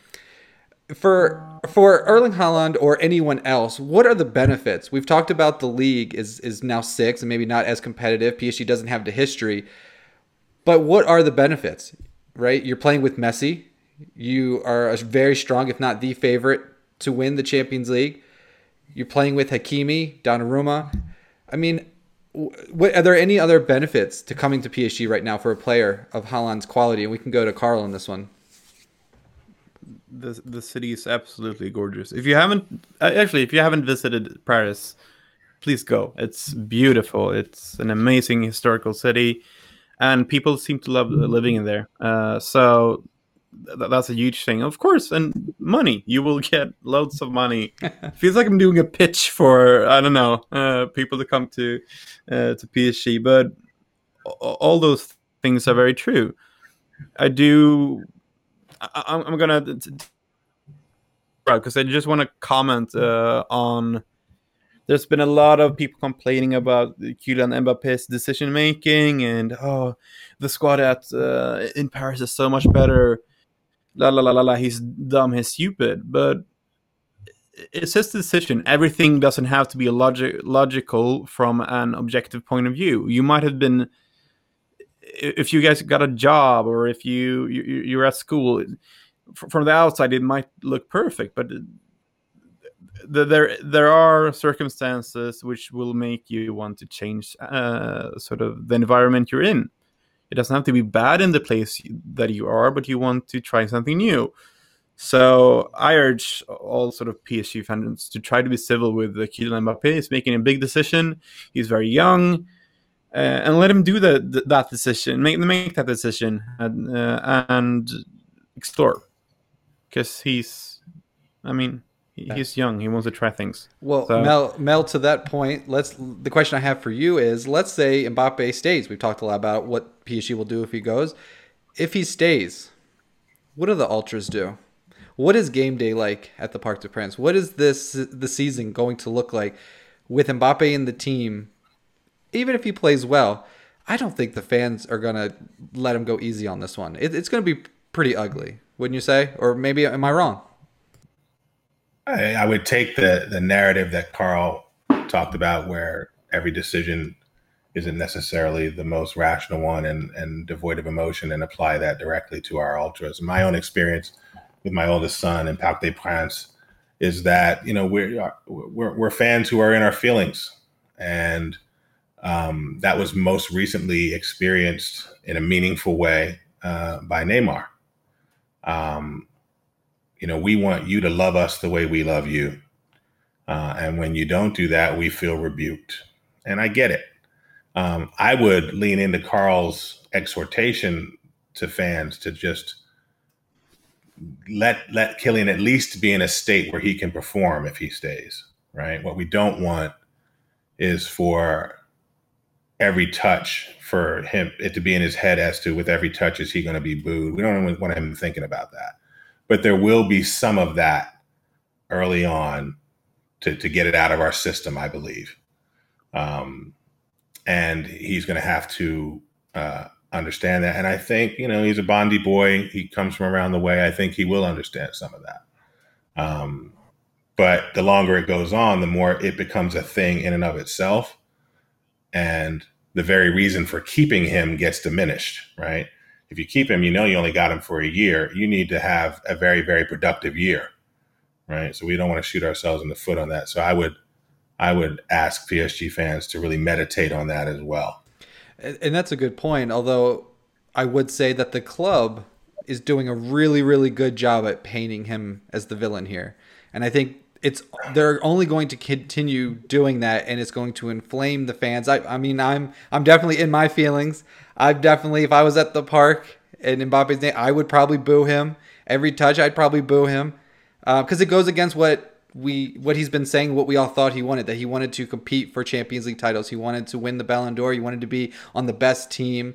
For for Erling Haaland or anyone else, what are the benefits? We've talked about the league is is now six and maybe not as competitive. PSG doesn't have the history, but what are the benefits? Right, you're playing with Messi. You are a very strong, if not the favorite, to win the Champions League. You're playing with Hakimi, Donnarumma. I mean, what are there any other benefits to coming to PSG right now for a player of Haaland's quality? And we can go to Carl on this one. the the city is absolutely gorgeous. If you haven't uh, actually, if you haven't visited Paris, please go. It's beautiful. It's an amazing historical city, and people seem to love living in there. Uh, so th- that's a huge thing, of course. And money, you will get loads of money. Feels like I'm doing a pitch for I don't know uh, people to come to uh, to PSG, but all those things are very true. I do I, I'm, I'm gonna because I just want to comment uh, on. There's been a lot of people complaining about Kylian Mbappe's decision making, and oh, the squad at uh, in Paris is so much better. La la la la la. He's dumb. He's stupid. But it's his decision. Everything doesn't have to be logic logical from an objective point of view. You might have been if you guys got a job or if you, you you're at school from the outside it might look perfect but there there are circumstances which will make you want to change uh, sort of the environment you're in it doesn't have to be bad in the place that you are but you want to try something new so I urge all sort of PSG fans to try to be civil with Kylian Mbappe. He's making a big decision. He's very young uh, and let him do the, the, that decision, make make that decision, and, uh, and explore, because he's, I mean, he's young. He wants to try things. Well, So- Mel, Mel, to that point, let's. The question I have for you is: Let's say Mbappe stays. We've talked a lot about what PSG will do if he goes. If he stays, what do the ultras do? What is game day like at the Parc des Princes? What is this the season going to look like with Mbappe in the team? Even if he plays well, I don't think the fans are gonna let him go easy on this one. It, it's gonna be pretty ugly, wouldn't you say? Or maybe am I wrong? I, I would take the the narrative that Carl talked about, where every decision isn't necessarily the most rational one and, and devoid of emotion, and apply that directly to our ultras. My own experience with my oldest son in Parc des Princes is that you know we're we're, we're fans who are in our feelings, and um, that was most recently experienced in a meaningful way uh, by Neymar. Um, you know, we want you to love us the way we love you. Uh, and when you don't do that, we feel rebuked. And I get it. Um, I would lean into Carl's exhortation to fans to just let let Kylian at least be in a state where he can perform if he stays. Right. What we don't want is for every touch for him it to be in his head as to with every touch is he going to be booed. We don't want him thinking about that but there will be some of that early on to, to get it out of our system, I believe. Um, and he's going to have to uh, understand that. And I think, you know, he's a Bondy boy. He comes from around the way. I think he will understand some of that. Um, but the longer it goes on, the more it becomes a thing in and of itself. And the very reason for keeping him gets diminished, right? If you keep him, you know you only got him for a year. You need to have a very, very productive year, right? So we don't want to shoot ourselves in the foot on that. So I would, I would ask PSG fans to really meditate on that as well. And that's a good point. Although I would say that the club is doing a really, really good job at painting him as the villain here. And I think it's they're only going to continue doing that and it's going to inflame the fans. I, I mean I'm I'm definitely in my feelings. I've definitely if I was at the park and Mbappe's name, I would probably boo him. Every touch I'd probably boo him. Uh, because it goes against what we what he's been saying, what we all thought he wanted. That he wanted to compete for Champions League titles. He wanted to win the Ballon d'Or. He wanted to be on the best team.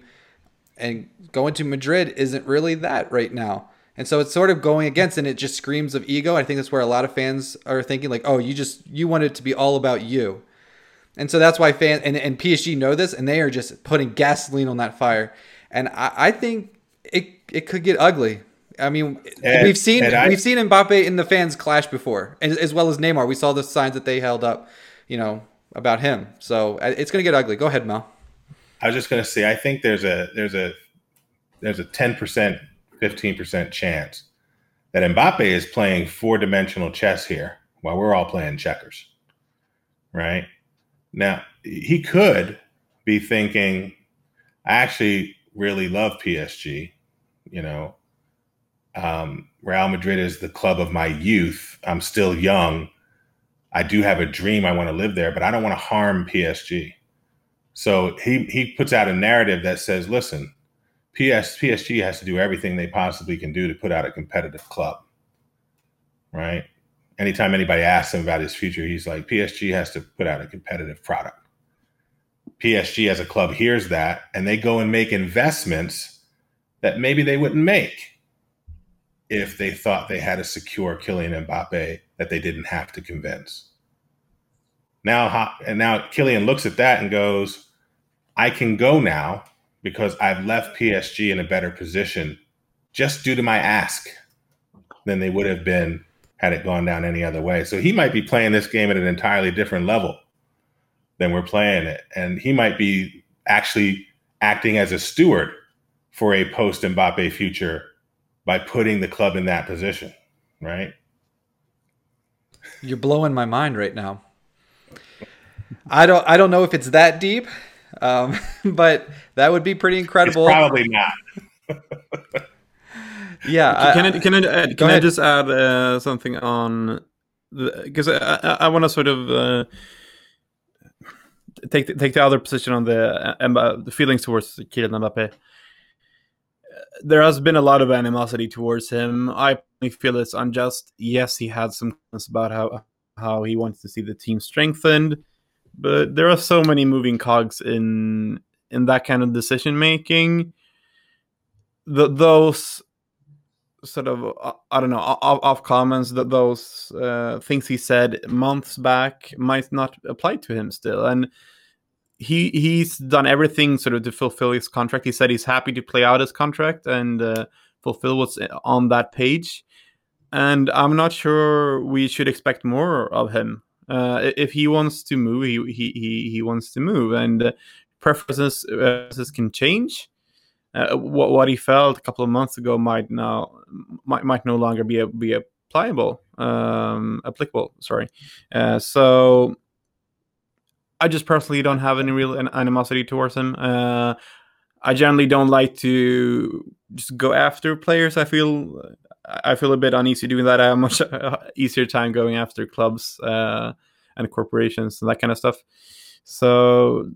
And going to Madrid isn't really that right now. And so it's sort of going against, and it just screams of ego. I think that's where a lot of fans are thinking, like, oh, you just you want it to be all about you. And so that's why fans and, and PSG know this, and they are just putting gasoline on that fire. And I, I think it it could get ugly. I mean, And- we've seen I- we've seen Mbappe and the fans clash before, as, as well as Neymar. We saw the signs that they held up, you know, about him. So uh, it's gonna get ugly. Go ahead, Mel. I was just going to say, I think there's a there's a there's a ten percent, fifteen percent chance that Mbappe is playing four dimensional chess here while we're all playing checkers. Right now, he could be thinking, I actually really love PSG. You know, um, Real Madrid is the club of my youth. I'm still young. I do have a dream. I want to live there, but I don't want to harm PSG. So he he puts out a narrative that says, listen, PS, PSG has to do everything they possibly can do to put out a competitive club. Right? Anytime anybody asks him about his future, he's like, PSG has to put out a competitive product. PSG as a club hears that and they go and make investments that maybe they wouldn't make if they thought they had a secure Kylian Mbappe that they didn't have to convince. Now, and now Kylian looks at that and goes, I can go now because I've left PSG in a better position just due to my ask than they would have been had it gone down any other way. So he might be playing this game at an entirely different level than we're playing it. And he might be actually acting as a steward for a post Mbappe future by putting the club in that position, right? You're blowing my mind right now. I don't I don't know if it's that deep, um, but that would be pretty It's incredible. probably not. yeah, can I, I, can I, add, Go can I just add uh, something on because I, I, I want to sort of uh, take the, take the other position on the uh, Mba- the feelings towards Kylian Mbappe. there has been a lot of animosity towards him. I feel it's unjust. Yes, he had some comments about how how he wants to see the team strengthened, but there are so many moving cogs in in that kind of decision making. The, those sort of uh, I don't know off, off comments that those uh, things he said months back might not apply to him still, and he he's done everything sort of to fulfill his contract. He said he's happy to play out his contract and uh, fulfill what's on that page. And I'm not sure we should expect more of him. Uh, if he wants to move, he he he, wants to move, and uh, preferences uh, can change. Uh, what what he felt a couple of months ago might now might, might no longer be a, be applicable um, applicable. Sorry, uh, so I just personally don't have any real animosity towards him. Uh, I generally don't like to just go after players. I feel I feel a bit uneasy doing that. I have much easier time going after clubs uh, and corporations and that kind of stuff. So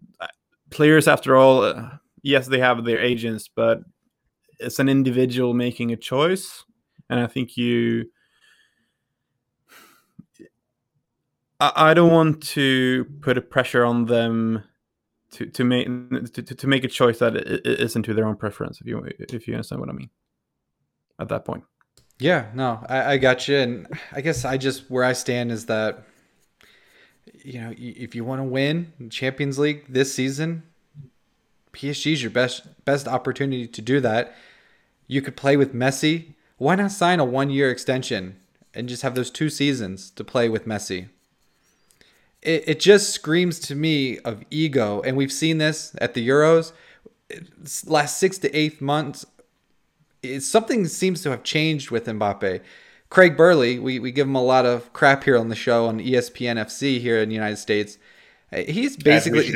players, after all, uh, yes, they have their agents, but it's an individual making a choice, and I think you. I, I don't want to put a pressure on them to to make to, to make a choice that isn't to their own preference. If you if you understand what I mean. At that point. Yeah, no, I, I got you, and I guess I just where I stand is that you know if you want to win Champions League this season, PSG is your best best opportunity to do that. You could play with Messi. Why not sign a one year extension and just have those two seasons to play with Messi? It, it just screams to me of ego, and we've seen this at the Euros. Last six to eight months, something seems to have changed with Mbappe. Craig Burley, we, we give him a lot of crap here on the show on ESPN FC here in the United States. Uh, he's basically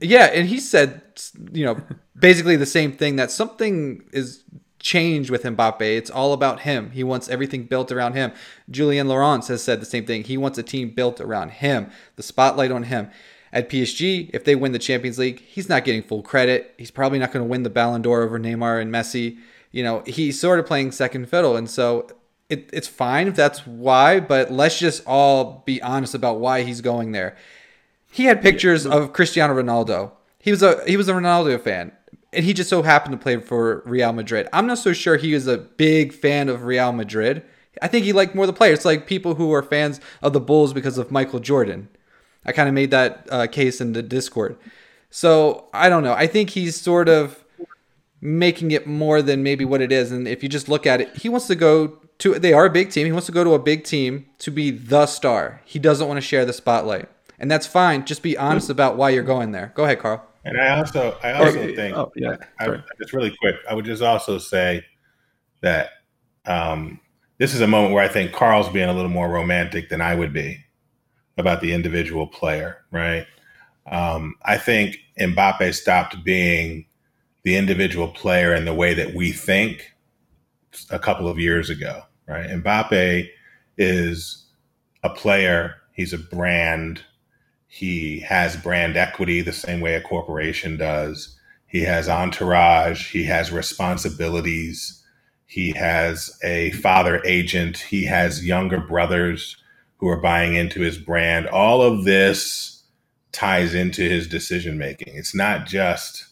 yeah, and he said you know basically the same thing that something is changed with Mbappe. It's all about him. He wants everything built around him. Julien Laurens has said the same thing. He wants a team built around him, the spotlight on him. At PSG, if they win the Champions League, he's not getting full credit. He's probably not going to win the Ballon d'Or over Neymar and Messi. You know, he's sort of playing second fiddle, and so it, it's fine if that's why. But let's just all be honest about why he's going there. He had pictures of Cristiano Ronaldo. He was a he was a Ronaldo fan, and he just so happened to play for Real Madrid. I'm not so sure he was a big fan of Real Madrid. I think he liked more the players, like people who are fans of the Bulls because of Michael Jordan. I kind of made that uh, case in the Discord. So I don't know. I think he's sort of making it more than maybe what it is. And if you just look at it, he wants to go to. They are a big team. He wants to go to a big team to be the star. He doesn't want to share the spotlight and that's fine. Just be honest about why you're going there. Go ahead, Carl. And I also, I also or, think, oh, yeah, I, just really quick, I would just also say that um, this is a moment where I think Carl's being a little more romantic than I would be about the individual player, right? Um, I think Mbappe stopped being the individual player in the way that we think a couple of years ago, right? Mbappe is a player, he's a brand, he has brand equity the same way a corporation does. He has entourage. He has responsibilities. He has a father agent. He has younger brothers who are buying into his brand. All of this ties into his decision making. It's not just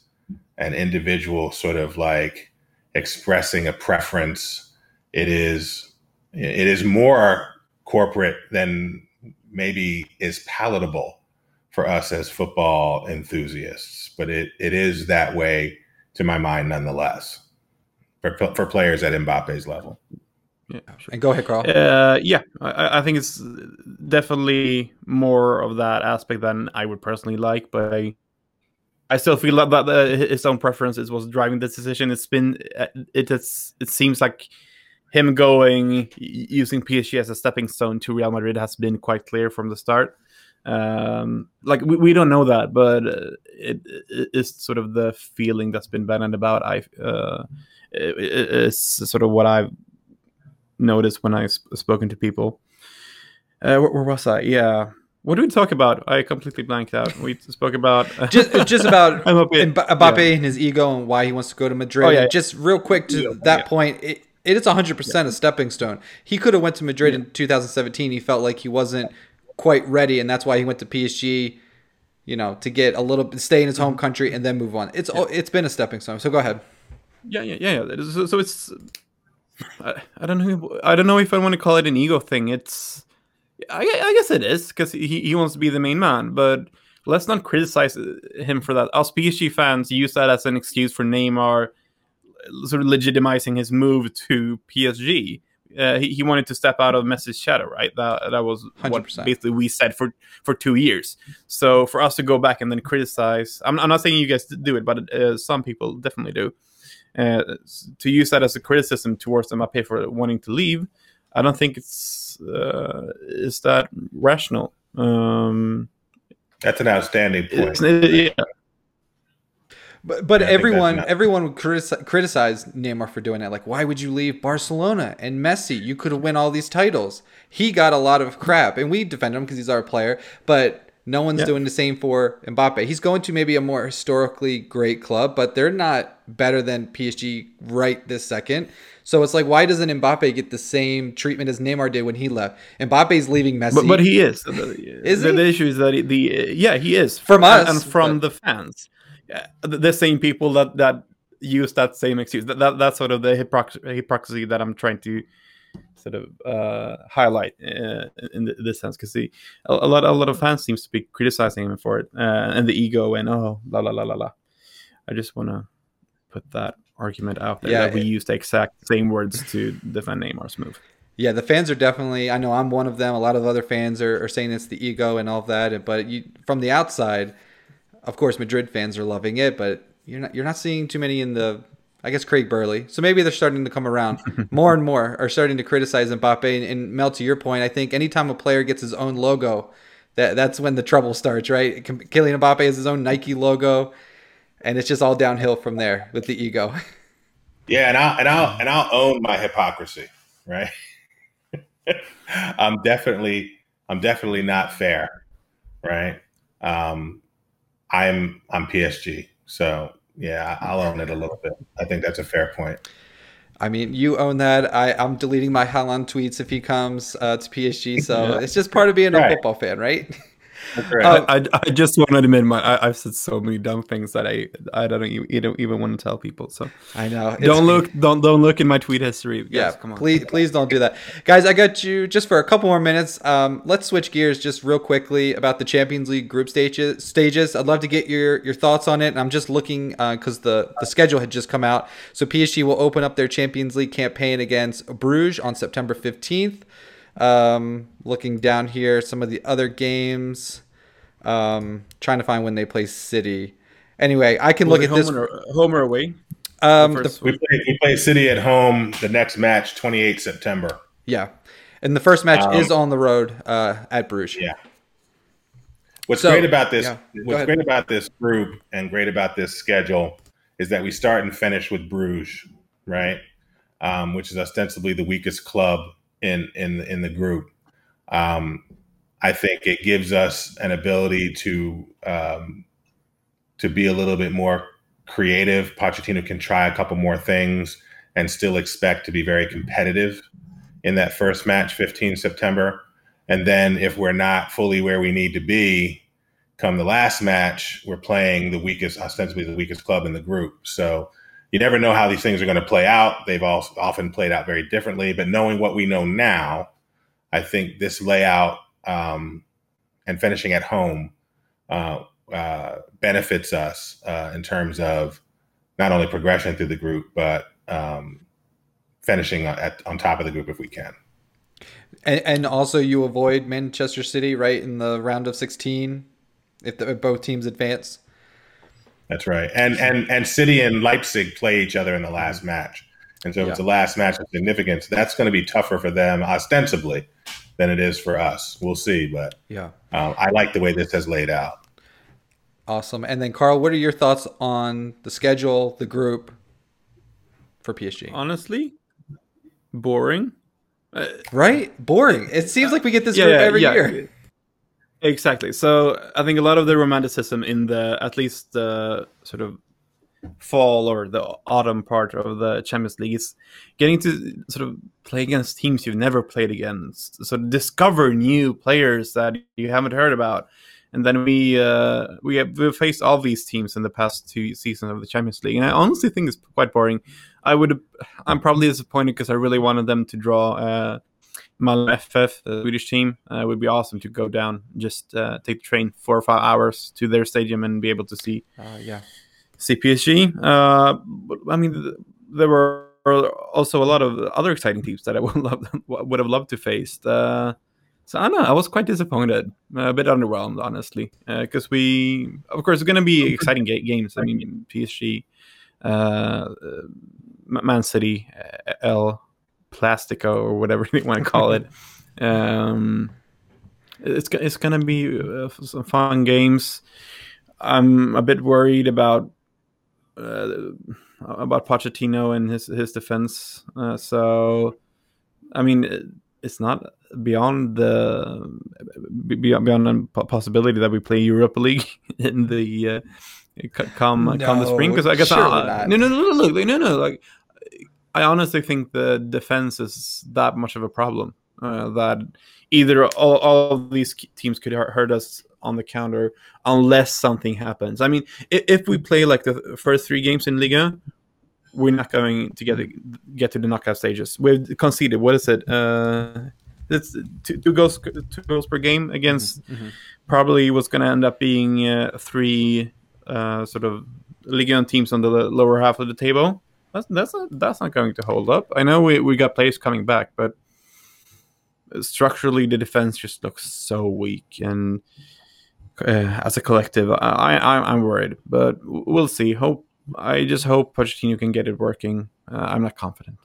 an individual sort of like expressing a preference. It is it is more corporate than maybe is palatable for us as football enthusiasts, but it, it is that way to my mind nonetheless for, for players at Mbappe's level. Yeah, sure. And go ahead, Carl. Uh, yeah, I, I, think it's definitely more of that aspect than I would personally like, but I, I still feel that, that the, his own preferences was driving this decision. It's been uh, it it's, it seems like him going using PSG as a stepping stone to Real Madrid has been quite clear from the start. Um like we, we don't know that but uh, it, it is sort of the feeling that's been bandied about. I uh it, it's sort of what i've noticed when i've spoken to people. Uh where, where was i? Yeah What did we talk about? I completely blanked out. We spoke about just just about Mbappe. Mbappe Yeah. and his ego and why he wants to go to Madrid. Oh, yeah. And just real quick to Yeah, that yeah. point, it, it is 100% a stepping stone. He could have went to Madrid in 2017. He felt like he wasn't quite ready, and that's why he went to PSG. You know, to get a little stay in his Mm-hmm. home country and then move on. It's all it's been a stepping stone. So go ahead. Yeah, yeah, yeah. yeah. So, so it's I, I don't know. I don't know if I want to call it an ego thing. It's I, I guess it is because he, he wants to be the main man. But let's not criticize him for that. Us PSG fans use that as an excuse for Neymar sort of legitimizing his move to PSG. Uh, he, he wanted to step out of Messi's shadow, right? That that was what 100%. basically we said for for two years. So for us to go back and then criticize, I'm, I'm not saying you guys do it, but uh, some people definitely do. Uh, to use that as a criticism towards Mbappe for wanting to leave, I don't think it's uh, is that rational. Um, That's an outstanding point. it's, yeah, But but Yeah, everyone not- everyone would criticize, criticize Neymar for doing that. Like, why would you leave Barcelona and Messi? You could have win all these titles. He got a lot of crap, and we defend him because he's our player. But no one's Yeah. doing the same for Mbappe. He's going to maybe a more historically great club, but they're not better than PSG right this second. So it's like, why doesn't Mbappe get the same treatment as Neymar did when he left? Mbappe's leaving Messi. but, but he is. Is the, he? the issue is that he- the yeah he is From us, and from but- the fans. Yeah, the, the same people that that use that same excuse. That, that that's sort of the hypocrisy, hypocrisy that I'm trying to sort of uh, highlight uh, in th- this sense because a, a lot a lot of fans seems to be criticizing him for it uh, and the ego and oh la la la la la. I just want to put that argument out there Yeah, that we it- use the exact same words to defend Neymar's move. Yeah, the fans are definitely. I know I'm one of them. A lot of other fans are, are saying it's the ego and all of that. But you, from the outside, of course, Madrid fans are loving it. But you're not. You're not seeing too many in the. I guess Craig Burley. So maybe they're starting to come around. more and more are starting to criticize Mbappe. And, and Mel, to your point, I think anytime a player gets his own logo, that that's when the trouble starts. Right? Kylian Mbappe has his own Nike logo, and it's just all downhill from there with the ego. Yeah, and I'll and I'll and I'll own my hypocrisy, right? I'm definitely I'm definitely not fair, right? Um, I'm I'm PSG, so yeah, I'll own it a little bit. I think that's a fair point. I mean, you own that. I, I'm deleting my Haaland tweets if he comes uh, to PSG. So Yeah. it's just part of being a Right. football fan, right? That's right. Uh, I, I, I just want to admit my I, I've said so many dumb things that I I don't even, even want to tell people. So I know. It's- don't look don't don't look in my tweet history. Guys, Yeah, come on. please, please don't do that, guys. I got you just for a couple more minutes. Um, let's switch gears just real quickly about the Champions League group stages. Stages. I'd love to get your your thoughts on it. And I'm just looking because the the schedule had just come out. So PSG will open up their Champions League campaign against Bruges on September 15th. Um, looking down here, some of the other games. Um, trying to find when they play City. Anyway, I can Was look it at this. home or, home or away. Um, The the- we play we play City at home the next match, 28 September. yeah, and the first match Um, is on the road uh, at Bruges. Yeah. What's So- great about this yeah, what's ahead. great about this group and great about this schedule is that we start and finish with Bruges, right? Um, which is ostensibly the weakest club in in in the group. Um, I think it gives us an ability to um, to be a little bit more creative. Pochettino can try a couple more things and still expect to be very competitive in that first match, 15 September. And then if we're not fully where we need to be, come the last match, we're playing the weakest, ostensibly the weakest club in the group. So you never know how these things are going to play out. They've all often played out very differently. But knowing what we know now, I think this layout um, and finishing at home uh, uh, benefits us uh, in terms of not only progression through the group, but um, finishing at, on top of the group if we can. And, and also, you avoid Manchester City right in the round of 16 if, the, if both teams advance. That's right. And and and City and Leipzig play each other in the last match. And so if it's Yeah. the last match of significance, that's going to be tougher for them ostensibly than it is for us. We'll see, but Yeah. um, I like the way this has laid out. Awesome. And then, Carl, what are your thoughts on the schedule, the group for PSG? Honestly, boring. Uh, Right? Boring. It seems like we get this yeah, group every yeah. year. Exactly. So I think a lot of the romanticism in the at least the sort of fall or the autumn part of the Champions League is getting to sort of play against teams you've never played against. So discover new players that you haven't heard about. And then we uh, we have we've faced all these teams in the past two seasons of the Champions League, and I honestly think it's quite boring. I would I'm probably disappointed because I really wanted them to draw uh, Malmö FF, the Swedish team. Uh, it would be awesome to go down, just uh, take the train four or five hours to their stadium and be able to see Uh, yeah. see PSG. Uh, but, I mean, th- there were also a lot of other exciting teams that I would love would have loved to face. Uh, so I know. I was quite disappointed, a bit underwhelmed, honestly, because we, of course, it's going to be exciting ga- games. I mean, PSG, uh, Man City, L. Plastico or whatever you want to call it. Um, it's it's gonna be uh, some fun games. I'm a bit worried about uh, about Pochettino and his his defense. Uh, so, I mean, it's not beyond the beyond beyond the possibility that we play Europa League in the uh, come no, come the spring because I guess I, no no no no look no no like I honestly think the defense is that much of a problem uh, that either all, all these teams could hurt us on the counter unless something happens. I mean, if, if, we play like the first three games in Liga, we're not going to get get to the knockout stages. We've conceded. What is it? Uh, it's two, two goals two goals per game against mm-hmm. probably what's going to end up being uh, three uh, sort of Liga teams on the lower half of the table that's that's not, that's not going to hold up. I know we, we got players coming back, but structurally the defense just looks so weak, and uh, as a collective, I, I I'm worried, but we'll see. Hope I just hope Pochettino can get it working. Uh, I'm not confident.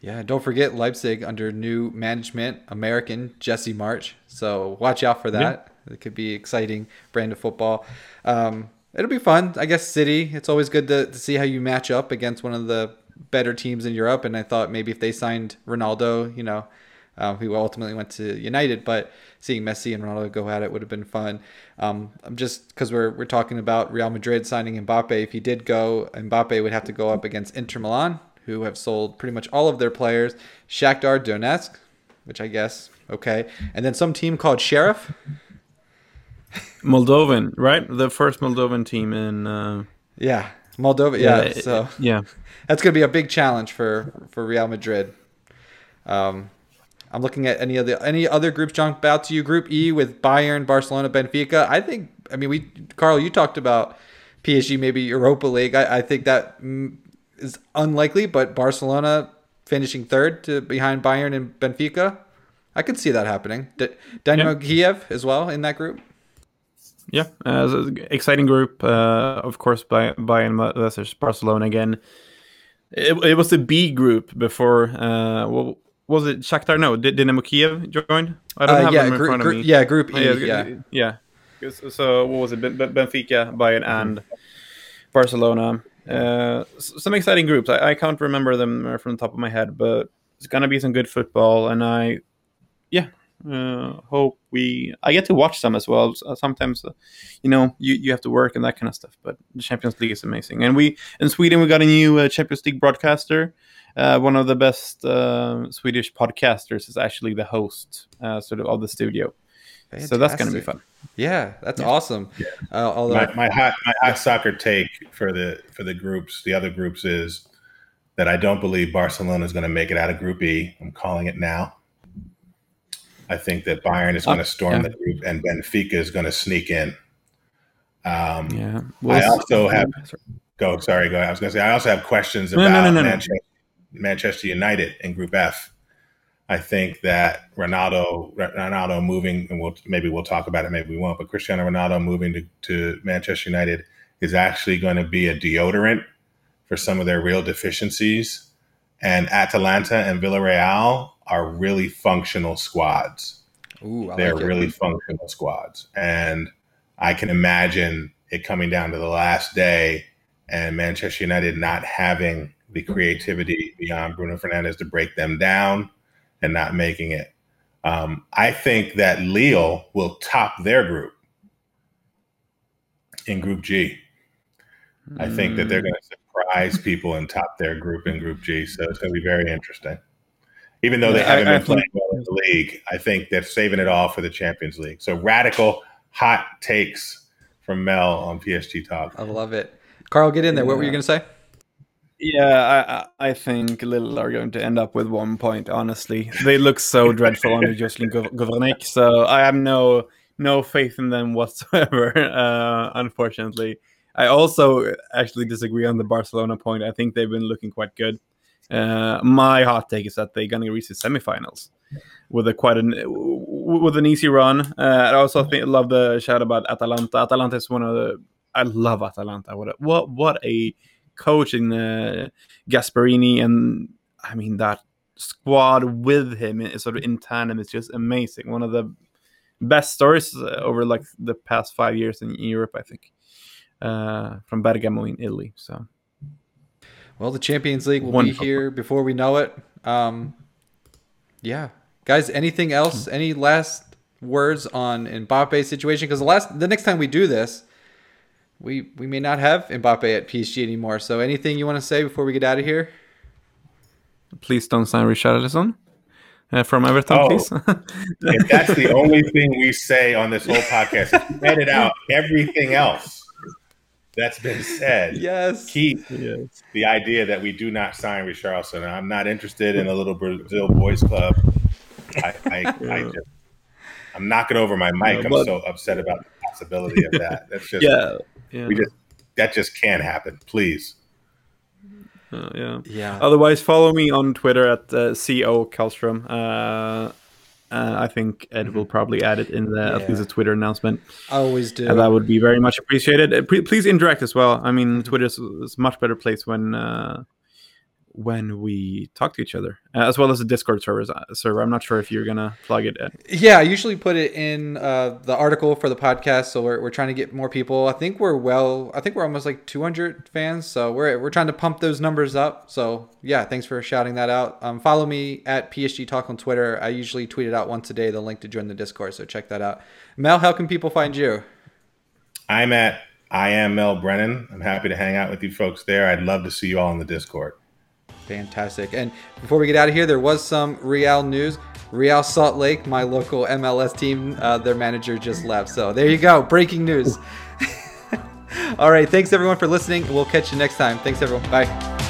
Yeah, don't forget Leipzig under new management, American Jesse Marsch. So watch out for that. Yeah. It could be exciting brand of football. Um, it'll be fun. I guess City. It's always good to, to see how you match up against one of the better teams in Europe. And I thought maybe if they signed Ronaldo, you know, um, who ultimately went to United, but seeing Messi and Ronaldo go at it would have been fun. Um, I'm just because we're we're talking about Real Madrid signing Mbappe. If he did go, Mbappe would have to go up against Inter Milan, who have sold pretty much all of their players. Shakhtar Donetsk, which I guess okay, and then some team called Sheriff. Moldovan, right? The first Moldovan team in. Uh... Yeah, Moldova. Yeah, yeah, so yeah, that's going to be a big challenge for for Real Madrid. Um, I'm looking at any of the any other groups jump out to you. Group E with Bayern, Barcelona, Benfica. I think. I mean, we Carl, you talked about PSG, maybe Europa League. I, I think that mm, unlikely, but Barcelona finishing third to behind Bayern and Benfica. I could see that happening. D- Dynamo yeah. Kiev as well in that group. Yeah, uh, exciting group. Uh, of course, by Bayern versus Barcelona again. It, it was the B group before. Uh, well, was it Shakhtar? No, did Dynamo Kiev join? I don't uh, have yeah, them in front of me. Yeah, Group E. yeah, yeah. yeah. So what was it? Benfica, Bayern, mm-hmm. and Barcelona. Uh, some exciting groups. I, I can't remember them uh, from the top of my head, but it's gonna be some good football, and I, hope we I get to watch some as well. Sometimes, uh, you know, you, you have to work and that kind of stuff. But the Champions League is amazing, and we in Sweden we got a new uh, Champions League broadcaster. Uh, one of the best uh, Swedish podcasters is actually the host, uh, sort of, of the studio. Fantastic. So that's going to be fun. Yeah, that's yeah. awesome. Yeah. although my, my hot my hot soccer take for the for the groups, the other groups is that I don't believe Barcelona is going to make it out of Group E. I'm calling it now. I think that Bayern is going to storm yeah. the group and Benfica is going to sneak in. Um, yeah. Well, I also have go. Sorry, go. I was going to say I also have questions about no, no, no, Manchester, Manchester, United in Group F. I think that Ronaldo, Ronaldo moving, and we'll maybe we'll talk about it, maybe we won't. But Cristiano Ronaldo moving to, to Manchester United is actually going to be a deodorant for some of their real deficiencies. And Atalanta and Villarreal are really functional squads. Ooh, They're like really functional squads. And I can imagine it coming down to the last day and Manchester United not having the creativity beyond Bruno Fernandes to break them down and not making it. Um, I think that Lille will top their group in Group G. I think that they're going to surprise people and top their group in Group G. So it's going to be very interesting. Even though they Yeah, haven't I- I been playing think- well in the league, I think they're saving it all for the Champions League. So radical hot takes from Mel on PSG Talk. I love it. Carl, get in there. What were you going to say? Yeah, I, I I think Lille are going to end up with one point. Honestly, they look so dreadful under Jocelyn Gov- Gourvennec, so I have no no faith in them whatsoever. Uh, unfortunately, I also actually disagree on the Barcelona point. I think they've been looking quite good. Uh, my hot take is that they're going to reach the semifinals with a quite an with an easy run. Uh, I also think love the shout about Atalanta. Atalanta is one of the I love Atalanta. What a, what what a coach in uh, Gasperini, and I mean that squad with him is sort of in tandem is just amazing. One of the best stories uh, over like the past five years in Europe, I think, uh, from Bergamo in Italy. So Well, the Champions League will Wonderful. be here before we know it. Um, yeah, guys. Anything else? Any last words on Mbappe's situation? Because the last, the next time we do this, we we may not have Mbappe at PSG anymore. So, anything you want to say before we get out of here? please don't sign Richarlison uh, from Everton, Oh. please. If that's the only thing we say on this whole podcast, if you edit out everything else that's been said. Yes. Keep the idea that we do not sign Richarlison. I'm not interested in a little Brazil boys club. I, I, I just, I'm knocking over my mic. Yeah, I'm so upset about the possibility of that. That's just, yeah, yeah, we just, that just can't happen. Please. uh, yeah. Yeah. Otherwise, follow me on Twitter at uh, co Kallstrom. Uh, uh, I think Ed will probably add it in the at least a Twitter announcement. I always do. And that would be very much appreciated. Uh, please interact as well. I mean, Twitter is, much better place when uh, when we talk to each other, uh, as well as the Discord servers, uh, server. I'm not sure if you're gonna plug it. Ed. Yeah, I usually put it in uh, the article for the podcast, so we're, we're trying to get more people. I think we're well. I think we're almost like 200 fans, so we're we're trying to pump those numbers up. So yeah, thanks for shouting that out. Um, follow me at PSG Talk on Twitter. I usually tweet it out once a day. The link to join the Discord, so check that out. Mel, how can people find you? I'm at I am Mel Brennan. I'm happy to hang out with you folks there. I'd love to see you all in the Discord. Fantastic. And before we get out of here, there was some Real news. Real Salt Lake, my local MLS team, uh, their manager just left. So there you go, breaking news. All right, thanks everyone for listening. We'll catch you next time. Thanks everyone. Bye.